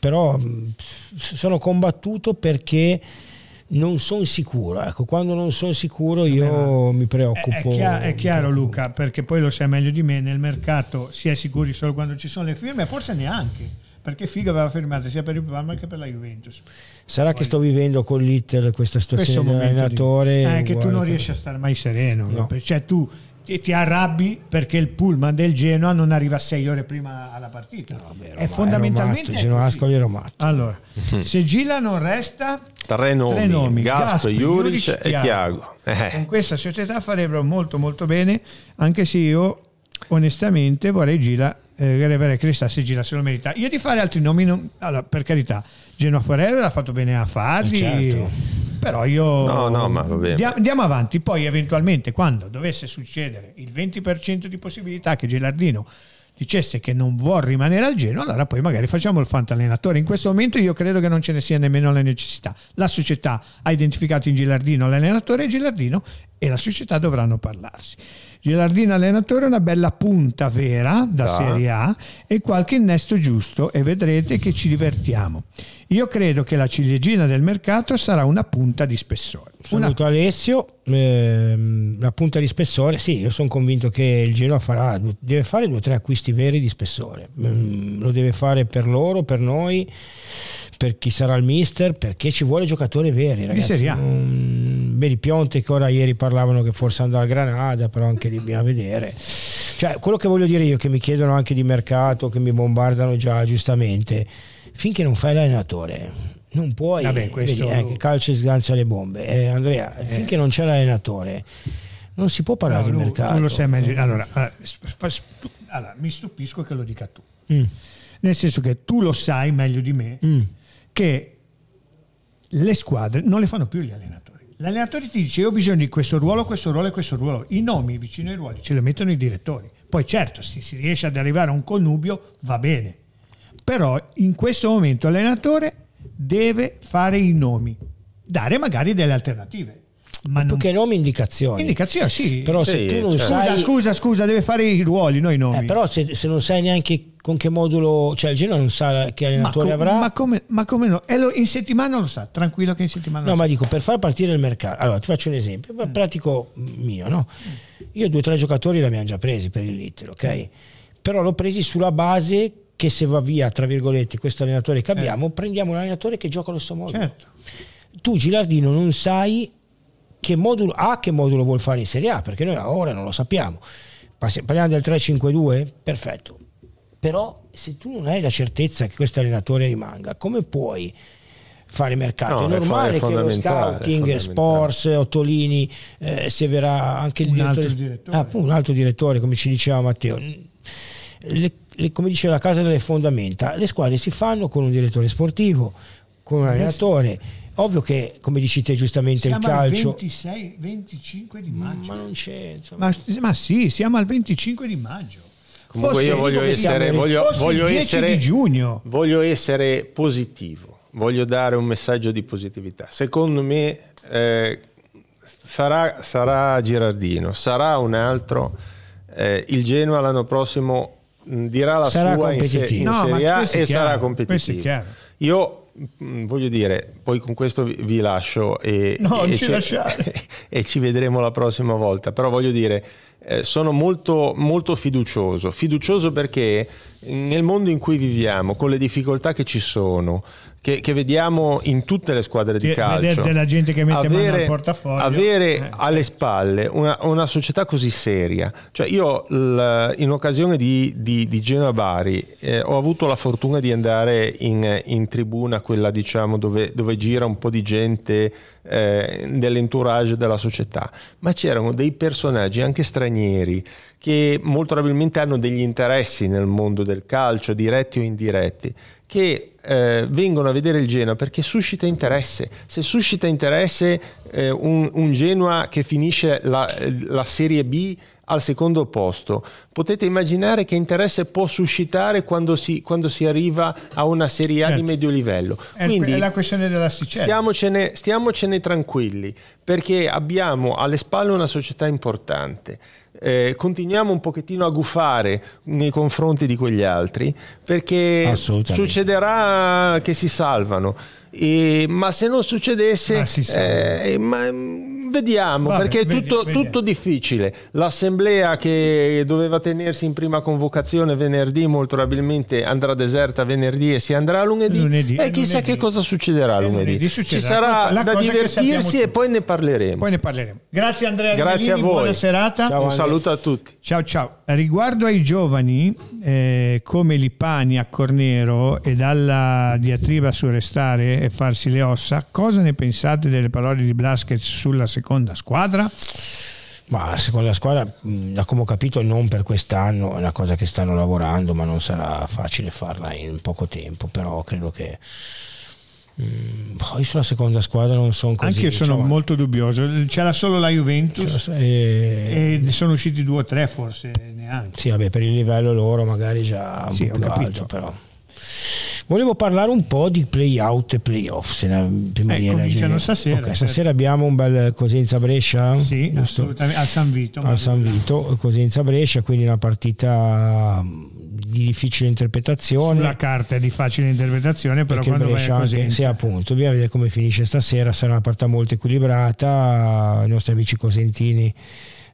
Però sono combattuto perché non sono sicuro. Ecco, quando non sono sicuro io mi preoccupo. È, chiaro, è chiaro Luca, perché poi lo sai meglio di me, nel mercato si è sicuri solo quando ci sono le firme, forse neanche. Perché Figo aveva firmato sia per il Parma che per la Juventus. Sarà poi, che sto vivendo con l'Iter questa situazione dell'allenatore. Di, eh, che tu non riesci a stare mai sereno. No. Cioè tu ti, ti, arrabbi perché il pullman del Genoa non arriva sei ore prima alla partita. No, beh, è fondamentalmente. Genoascoli ero matto. Allora, se Gila non resta, tre nomi, tre nomi Gasp, Juric e Tiago. Eh. Con questa società farebbero molto molto bene, anche se io onestamente vorrei Gila eh, vorrei che restasse Gila se lo merita. Io di fare altri nomi, non, allora, per carità, Genoa Ferrero l'ha fatto bene a farli. Eh certo però io no, no, ma andiamo avanti poi eventualmente quando dovesse succedere il 20% di possibilità che Gelardino dicesse che non vuole rimanere al Genoa, allora poi magari facciamo il fantallenatore. In questo momento io credo che non ce ne sia nemmeno la necessità. La società ha identificato in Gilardino l'allenatore e Gilardino e la società dovranno parlarsi. Gilardino allenatore una bella punta vera da ah. Serie A e qualche innesto giusto e vedrete che ci divertiamo. Io credo che la ciliegina del mercato sarà una punta di spessore. Saluto una... Alessio, ehm, la punta di spessore, sì, io sono convinto che il Genoa farà, deve fare due o tre acquisti veri di spessore, mm, lo deve fare per loro, per noi per chi sarà il mister, perché ci vuole giocatori veri, ragazzi. Di Serie A. Um, vedi Pionte che ora ieri parlavano che forse andrà al Granada, però anche lì bisogna vedere. Cioè, quello che voglio dire io, che mi chiedono anche di mercato, che mi bombardano già giustamente, finché non fai l'allenatore, non puoi, Vabbè, questo... vedi, eh, calcio e sgancia le bombe. Eh, Andrea, eh. finché non c'è l'allenatore, non si può parlare no, di mercato. Non lo sai meglio. Allora, allora, mi stupisco che lo dica tu. Mm. Nel senso che tu lo sai meglio di me. Mm che le squadre non le fanno più gli allenatori. L'allenatore ti dice io ho bisogno di questo ruolo, questo ruolo e questo ruolo. I nomi vicino ai ruoli ce li mettono i direttori. Poi certo, se si riesce ad arrivare a un connubio va bene. Però in questo momento l'allenatore deve fare i nomi, dare magari delle alternative. Ma più non... che nomi indicazioni. Indicazioni, sì. Però sì, se tu non cioè. sai... Scusa, scusa, scusa, deve fare i ruoli, noi nomi. Eh, però se, se, non sai neanche con che modulo, cioè il Genoa non sa che allenatore ma com- avrà. Ma come, ma come no? Lo, in settimana lo sa, tranquillo che in settimana No, lo ma sa. dico, per far partire il mercato, allora ti faccio un esempio, mm. pratico mio, no? Io due o tre giocatori li abbiamo già presi per il Little, ok? Mm. Però l'ho presi sulla base che se va via, tra virgolette, questo allenatore che abbiamo, certo. prendiamo un allenatore che gioca allo stesso modo. Certo. Tu Gilardino non sai che modulo A, che modulo vuol fare in Serie A, perché noi ora non lo sappiamo. Parliamo del 3-5-2, perfetto. Però se tu non hai la certezza che questo allenatore rimanga, come puoi fare mercato? No, è normale è che lo scouting, Sports, Ottolini, eh, se verrà anche il un direttore, altro direttore. Ah, un altro direttore, come ci diceva Matteo. Le, le, come dice la casa delle fondamenta, le squadre si fanno con un direttore sportivo, con un allenatore Ovvio che, come dici te giustamente, siamo il calcio... Al 26, 25 di maggio. Ma non c'è... Ma, ma, sì, siamo al 25 di maggio. Comunque io voglio essere, voglio, voglio, essere, giugno. voglio essere positivo, voglio dare un messaggio di positività. Secondo me eh, sarà, sarà Girardino, sarà un altro eh, il Genoa l'anno prossimo dirà la sarà sua in, se- in No, Serie A e chiaro, sarà competitivo. Io voglio dire, poi con questo vi, lascio e, No, e ci e ci vedremo la prossima volta, però voglio dire, eh, sono molto, molto fiducioso, fiducioso perché nel mondo in cui viviamo, con le difficoltà che ci sono, che, che vediamo in tutte le squadre di calcio, della gente che mette mano al avere, portafoglio. avere Eh, alle spalle una, una società così seria. Cioè io l- in occasione di, di, di Genoa Bari eh, ho avuto la fortuna di andare in, in tribuna, quella diciamo dove, dove gira un po' di gente eh, dell'entourage della società, ma c'erano dei personaggi anche stranieri che molto probabilmente hanno degli interessi nel mondo del calcio, diretti o indiretti, che eh, vengono a vedere il Genoa perché suscita interesse. Se suscita interesse eh, un, un Genoa che finisce la, la Serie B al secondo posto, potete immaginare che interesse può suscitare quando si, quando si arriva a una Serie A Certo. di medio livello. Quindi è la questione dell'asticella. Stiamocene, stiamocene tranquilli perché abbiamo alle spalle una società importante. Eh, continuiamo un pochettino a gufare nei confronti di quegli altri perché succederà che si salvano. E- ma se non succedesse, salva. eh, ma, mm, vediamo Vabbè, perché è tutto, vediamo. tutto difficile. L'assemblea che doveva tenersi in prima convocazione venerdì, molto probabilmente andrà deserta venerdì e si andrà lunedì. Lunedì, e chissà lunedì. che cosa succederà E lunedì. lunedì Ci succederà sarà la da divertirsi e poi ne parleremo. Poi ne parleremo. Grazie Andrea Grazie a Armelini, voi. buona serata. Ciao. Un saluto a tutti. Ciao ciao. Riguardo ai giovani eh, come Lipani a Cornero e dalla diatriba su restare e farsi le ossa, cosa ne pensate delle parole di Blaskets sulla seconda squadra? Ma la squadra, mh, da come ho capito, non per quest'anno, è una cosa che stanno lavorando, ma non sarà facile farla in poco tempo, però credo che... mh, poi sulla seconda squadra non sono così... Anche io sono diciamo, molto dubbioso. C'era solo la Juventus cioè, eh, e sono usciti due o tre forse neanche. Sì, vabbè, per il livello loro magari già un Sì, po' più capito. alto, però. Volevo parlare un po' di play-out e play-off, se ne, prima Eh, cominciano stasera, Ok, certo. stasera abbiamo un bel Cosenza-Brescia, Sì, giusto? assolutamente. Al San Vito. al San Vito, Cosenza-Brescia, quindi una partita di difficile interpretazione. Sulla carta è di facile interpretazione, però quando vai Brescia anche, Cosenza sì, appunto, dobbiamo vedere come finisce stasera, sarà una partita molto equilibrata, i nostri amici cosentini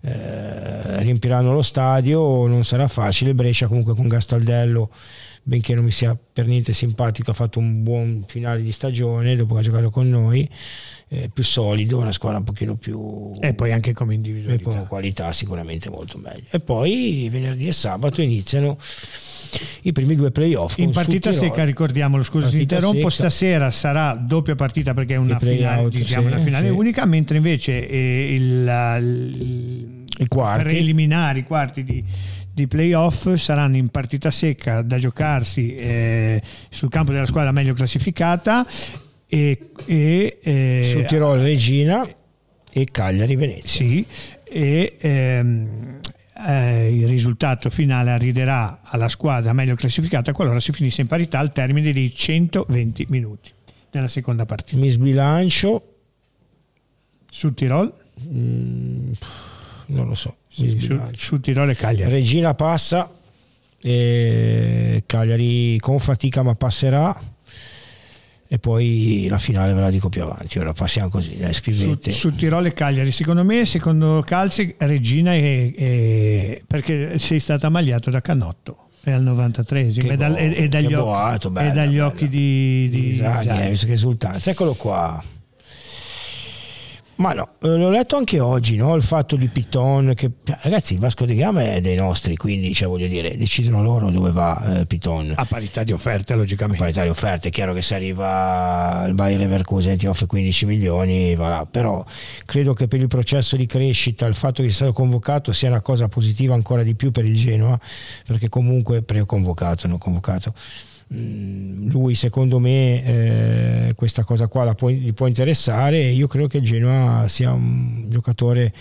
eh, riempiranno lo stadio, non sarà facile, Brescia comunque con Gastaldello, benché non mi sia per niente simpatico, ha fatto un buon finale di stagione dopo che ha giocato con noi, eh, più solido, una squadra un pochino più... e poi anche come e poi individualità. qualità sicuramente molto meglio. E poi venerdì e sabato iniziano i primi due playoff. In partita secca, ricordiamolo, scusa, ti Partita interrompo, secca. stasera sarà doppia partita perché è una finale, diciamo, sì, una finale sì. unica, mentre invece eh, il, il- I quarti. preliminari, i quarti di, di playoff saranno in partita secca da giocarsi eh, sul campo della squadra meglio classificata e, e, eh, su Tirol Regina e Cagliari Venezia. Sì, e ehm, eh, il risultato finale arriverà alla squadra meglio classificata qualora si finisse in parità al termine dei 120 minuti nella seconda partita. Mi sbilancio, Sul Tirol, mm, non lo so, mi su, sbilancio. sul Tirol e Cagliari. Regina passa, e Cagliari con fatica ma passerà e poi la finale ve la dico più avanti, ora passiamo così, dai, Su, scrivete. su Tirol e Cagliari, secondo me, secondo Calzi, Regina è, è- perché sei stata magliato da Canotto. È al 93esimo Che e, dal- e- e dagli, occhi- boato, bella, e dagli occhi di, di di Zaghi, Zaghi. eh, che esultanza. Eccolo qua. Ma no, eh, l'ho letto anche oggi, no? il fatto di Piton, che ragazzi il Vasco di Gama è dei nostri, quindi cioè, voglio dire, decidono loro dove va eh, Piton. a parità di offerte, logicamente. parità di offerte, è chiaro che se arriva il Bayer Leverkusen ti offre 15 milioni, va là. però credo che per il processo di crescita il fatto che sia stato convocato sia una cosa positiva ancora di più per il Genoa, perché comunque pre-convocato, non convocato. Mm, Lui secondo me eh, questa cosa qua la può- gli può interessare e io credo che il Genoa sia un giocatore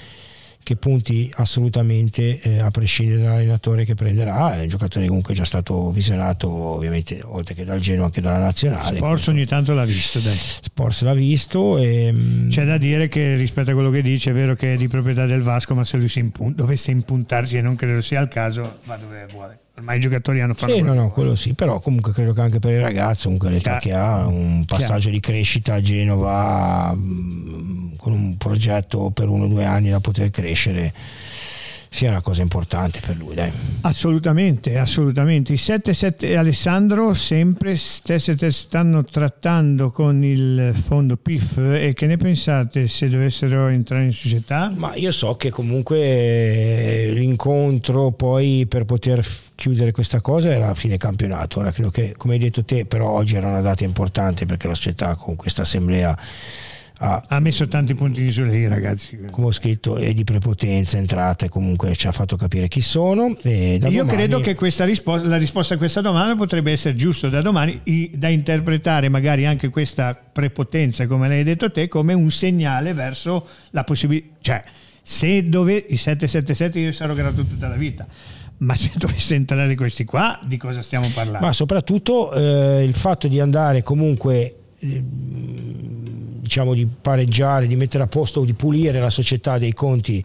che punti assolutamente eh, a prescindere dall'allenatore che prenderà, è un giocatore comunque già stato visionato ovviamente oltre che dal Genoa anche dalla nazionale. Spors ogni tanto l'ha visto, dai. Spors l'ha visto e... Mm, C'è da dire che rispetto a quello che dice è vero che è di proprietà del Vasco, ma se lui impun- dovesse impuntarsi e non credo sia il caso, va dove vuole. Ormai i giocatori hanno fatto sì, no, no, quello sì, però comunque credo che anche per il ragazzo, comunque l'età che ha, un passaggio Chiaro. di crescita a Genova mm, con un progetto per uno o due anni da poter crescere sia una cosa importante per lui. Dai. Assolutamente, assolutamente. I 7-7 Alessandro sempre stesse, stanno trattando con il fondo PIF e che ne pensate se dovessero entrare in società? Ma io so che comunque eh, l'incontro poi per poter chiudere questa cosa era a fine campionato. Ora credo che, come hai detto te, però oggi era una data importante perché la società con questa assemblea ha, ha, messo tanti puntini sulle i ragazzi. Come ho scritto, è di prepotenza, entrate, comunque ci ha fatto capire chi sono. Io domani... credo che risposta, la risposta a questa domanda potrebbe essere giusto da domani, da interpretare magari anche questa prepotenza, come l'hai detto te, come un segnale verso la possibilità. Cioè, se dove i 777 io sarò grato tutta la vita ma se dovesse entrare questi qua di cosa stiamo parlando? Ma soprattutto eh, il fatto di andare comunque diciamo, di pareggiare, di mettere a posto, di pulire la società dei conti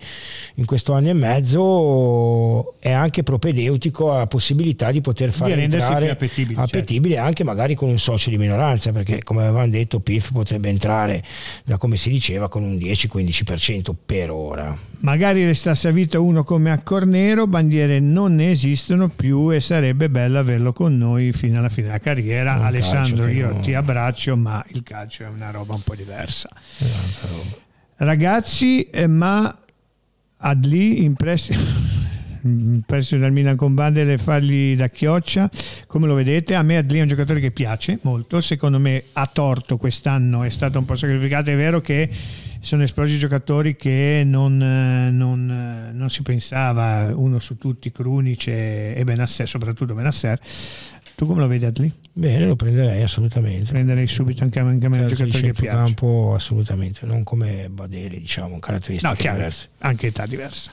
in questo anno e mezzo è anche propedeutico alla possibilità di poter fare di entrare appetibile, certo. appetibile certo. anche magari con un socio di minoranza, perché come avevamo detto PIF potrebbe entrare da come si diceva con un 10-15% per ora. Magari restasse a vita uno come a Cornero, bandiere non ne esistono più e sarebbe bello averlo con noi fino alla fine della carriera. Non Alessandro, io non... ti abbraccio, ma il calcio è una roba un po' diversa. Ragazzi, eh, ma Adli impressi perso dal Milan con Bandel e fargli da chioccia come lo vedete a me Adli è un giocatore che piace molto secondo me ha torto quest'anno è stato un po' sacrificato è vero che sono esplosi giocatori che non, non, non si pensava uno su tutti Krunic e, e Benasser soprattutto Benasser tu come lo vedi Adli? Bene, lo prenderei assolutamente. Prenderei subito anche, anche a me un certo, giocatore che piace. campo assolutamente, non come Badeli, diciamo, caratteristiche no, chiaro, diverse. Anche età diversa.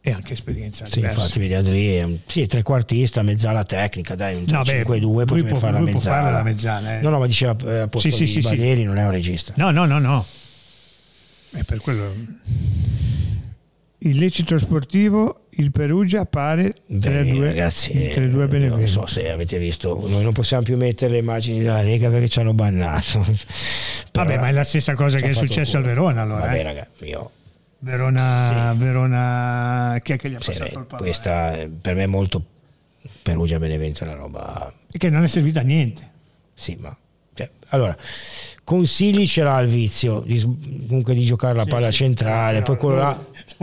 E anche esperienza sì, diversa. infatti vedi Adli è un sì, trequartista, mezzala tecnica, dai, un 3-5-2 potrebbe fare la mezzala. la mezzala eh. No, no, ma diceva eh, a posto sì, sì, Badeli sì. non è un regista. No, no, no, no. È per quello illecito sportivo il Perugia pare 3-2 ragazzi 3-2 Benevento non so se avete visto noi non possiamo più mettere le immagini della Lega perché ci hanno bannato. Vabbè ma è la stessa cosa che è successo al Verona allora vabbè eh. raga io Verona, sì. Verona chi è che gli ha sì, passato beh, il pallone? questa per me è molto Perugia Benevento è una roba e che non è servita a niente. Sì ma cioè, allora Consigli c'era il vizio di, comunque di giocare la palla sì, centrale sì, poi quello là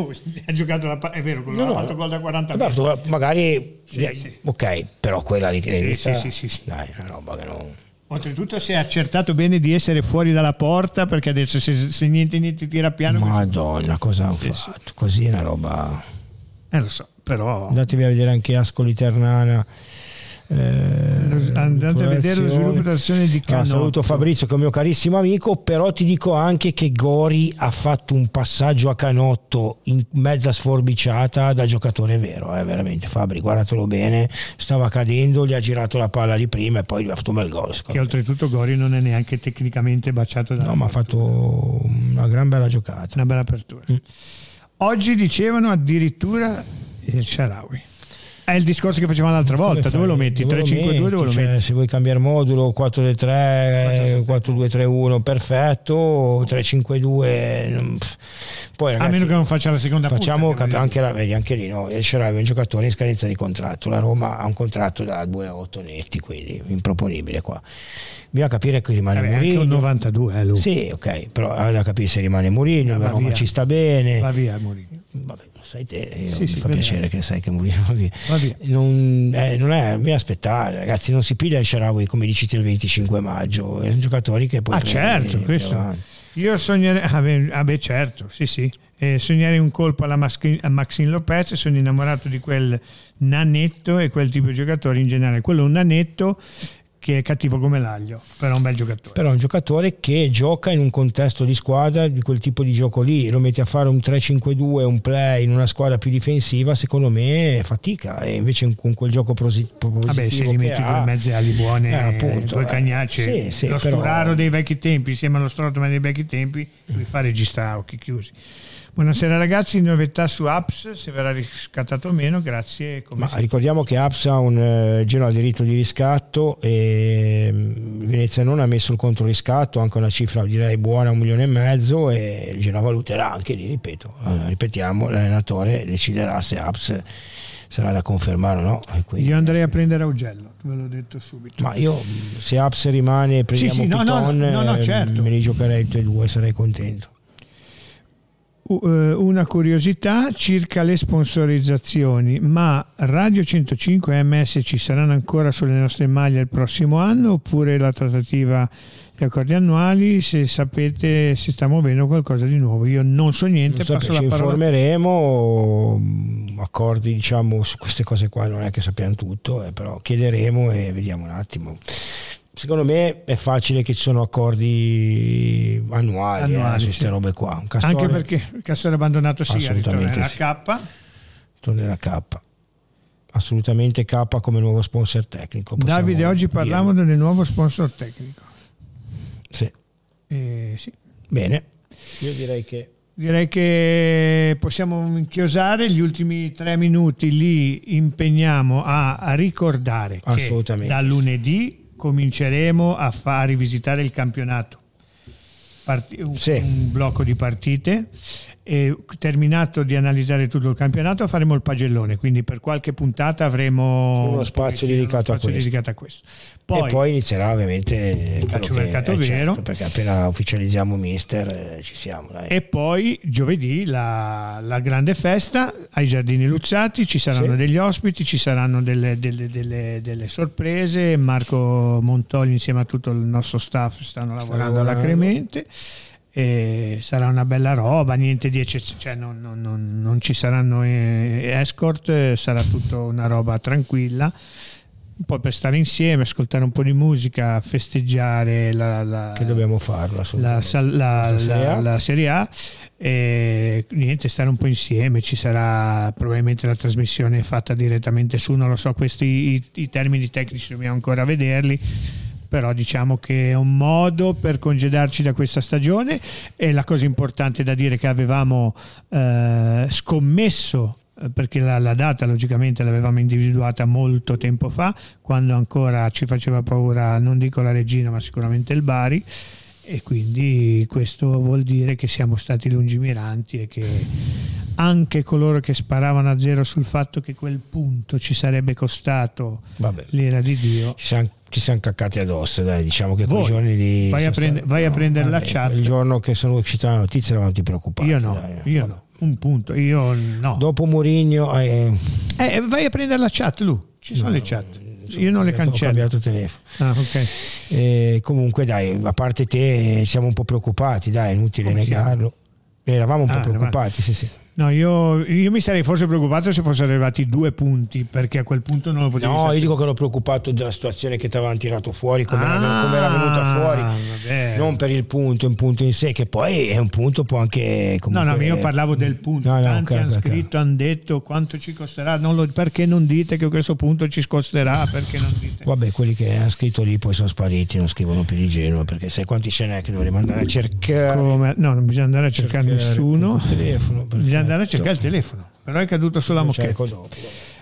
ha giocato la è vero quello no, ha fatto gol da 40 metri magari sì, sì. ok però quella lì che sì, sì, sì, sì, dai una roba che non Oltretutto si è accertato bene di essere fuori dalla porta perché adesso se, se niente niente tira piano Madonna cosa ho fatto? Così è una roba eh lo so però andatevi a vedere anche Ascoli Ternana eh, andate a vedere lo sviluppo dell'azione di Canotto. Ah, saluto Fabrizio che è un mio carissimo amico però ti dico anche che Gori ha fatto un passaggio a Canotto in mezza sforbiciata da giocatore vero eh, veramente. Fabri guardatelo bene. Stava cadendo gli ha girato la palla di prima e poi gli ha fatto un bel gol che oltretutto Gori non è neanche tecnicamente baciato da no ma ha fatto una gran bella giocata. Una bella apertura. Mm. oggi dicevano addirittura il Sharawi è il discorso che facevamo l'altra volta, dove lo metti? 3-5-2 dove lo cioè, metti? Se vuoi cambiare modulo 4-3, 4-2-3-1, perfetto, 3-5-2 poi, ragazzi, a meno che non faccia la seconda facciamo punta, anche, la, vedi, anche lì no? El Sharawi è un giocatore in scadenza di contratto. La Roma ha un contratto da 2-8 netti quindi improponibile qua. Bisogna capire che rimane Vabbè, Mourinho. anche un 92 eh, lui. sì ok però da capire se rimane Mourinho la Roma via. ci sta bene. Va via Mourinho. Vabbè, sai te, sì, mi sì, fa piacere via. che sai che Mourinho. Non, eh, non è, bisogna aspettare, ragazzi, non si piglia il Sharawi come dici il 25 maggio, è un giocatore che poi... Ah certo, questo. Io sognerei, ah beh, ah beh, certo, sì sì, eh, sognerei un colpo alla Maxine, a Maxine Lopez, sono innamorato di quel nanetto e quel tipo di giocatore in generale, quello è un nanetto che è cattivo come l'aglio, però è un bel giocatore. Però è un giocatore che gioca in un contesto di squadra di quel tipo di gioco lì, lo metti a fare un 3-5-2, un play in una squadra più difensiva, secondo me fatica e invece con quel gioco positivo Vabbè, se gli metti due mezze ali buone, eh, appunto, due eh, cagnacce, sì, sì, lo però... sturaro dei vecchi tempi insieme allo Strotman dei vecchi tempi, lui fa regista a occhi chiusi. Buonasera ragazzi, novità su Apps, se verrà riscattato o meno, grazie. Ma ricordiamo che Apps ha un eh, Genoa diritto di riscatto e mm, Venezia non ha messo il conto riscatto, anche una cifra direi buona, un milione e mezzo e il Genoa valuterà anche lì, ripeto, eh, ripetiamo, l'allenatore deciderà se Apps sarà da confermare o no. Quindi, io andrei a prendere Augello, ve l'ho detto subito. Ma io se Apps rimane prendiamo sì, sì, Piton, no, no, no, eh, certo. me li giocherei tutti e due, sarei contento. Eh, una curiosità circa le sponsorizzazioni, ma Radio 105 e MS ci saranno ancora sulle nostre maglie il prossimo anno oppure la trattativa gli accordi annuali? Se sapete si sta muovendo qualcosa di nuovo. Io non so niente non so, ci informeremo mm, accordi diciamo su queste cose qua non è che sappiamo tutto eh, però chiederemo e vediamo un attimo secondo me è facile che ci sono accordi annuali, eh, annuali eh, su queste sì. robe qua. Castore, Anche perché il Castore abbandonato sì, ritornerà sì. a K. Tornerà K. Assolutamente K come nuovo sponsor tecnico. Davide, oggi parliamo dirlo. del nuovo sponsor tecnico. Sì. Eh, sì. Bene, io direi che direi che possiamo inchiosare gli ultimi tre minuti li impegniamo a, a ricordare che da lunedì cominceremo a far rivisitare il campionato. Parti- un, sì. un blocco di partite e terminato di analizzare tutto il campionato faremo il pagellone quindi per qualche puntata avremo uno spazio, dedicato, uno spazio a dedicato, a questo. poi, e poi inizierà ovviamente il calcio mercato vero certo, perché appena ufficializziamo Mister eh, ci siamo dai. e poi giovedì la, la, grande festa ai Giardini Luzzati ci saranno sì. degli ospiti ci saranno delle, delle, delle, delle, sorprese Marco Montoli insieme a tutto il nostro staff stanno lavorando alacremente. e sarà una bella roba, niente di eccezionale, cioè non, non, non, non, ci saranno eh, escort, sarà tutta una roba tranquilla, un po' per stare insieme, ascoltare un po' di musica, festeggiare la, la che dobbiamo farla la, la, la, la, Serie A e niente, stare un po' insieme, ci sarà probabilmente la trasmissione fatta direttamente su, non lo so, questi i, i termini tecnici dobbiamo ancora vederli però diciamo che è un modo per congedarci da questa stagione. E la cosa importante da dire che avevamo eh, scommesso eh, perché la, la, data logicamente l'avevamo individuata molto tempo fa quando ancora ci faceva paura non dico la regina ma sicuramente il Bari. E quindi questo vuol dire che siamo stati lungimiranti e che anche coloro che sparavano a zero sul fatto che quel punto ci sarebbe costato Vabbè. l'ira di Dio ci siamo, ci siamo caccati addosso dai diciamo che quei giorni lì vai, a, prende, vai no, a, prendere vabbè, la chat il giorno che sono uscite le notizie eravamo tutti preoccupati io no, dai, io no un punto io no dopo Murigno eh, eh, vai a prendere la chat Lu ci sono no, le chat io non le cancello. Ho cambiato telefono. Ah, okay. e comunque dai, a parte te siamo un po' preoccupati, dai, è inutile Come negarlo. Siamo? Eravamo un ah, po' preoccupati, sì, sì. No, io, io, mi sarei forse preoccupato se fossero arrivati due punti, perché a quel punto non lo potevo No, sapere. io dico che ero preoccupato della situazione che ti avevano tirato fuori, come, ah, era, venuta fuori, vabbè. non per il punto, un punto in sé, che poi è un punto può anche... Comunque... No, no, io parlavo del punto, no, no, tanti okay, hanno okay. scritto, hanno detto quanto ci costerà, non lo, perché non dite che questo punto ci costerà, perché non dite? Vabbè, quelli che hanno scritto lì poi sono spariti, non scrivono più di Genova, perché sai quanti ce n'è che dovremmo andare a cercare? Come? No, non bisogna andare a cercare, cercare nessuno, telefono, bisogna andare a cercare il telefono però è caduto sulla moquette.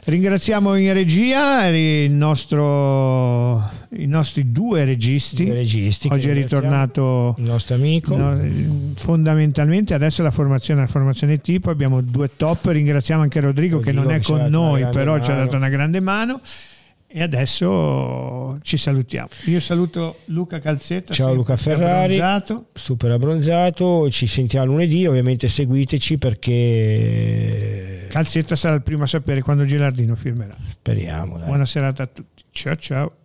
Ringraziamo in regia nostro, i nostri due registi. Due registi Oggi è ritornato il nostro amico. No, fondamentalmente adesso la formazione, la formazione tipo, abbiamo due top. Ringraziamo anche Rodrigo, Rodrigo che non è con noi, però mano. ci ha dato una grande mano. E adesso ci salutiamo. Io saluto Luca Calzetta. Ciao Luca Ferrari, abbronzato. super abbronzato. Ci sentiamo lunedì. Ovviamente seguiteci perché. Calzetta sarà il primo a sapere quando Gilardino firmerà. Speriamo. Dai. Buona serata a tutti. Ciao ciao.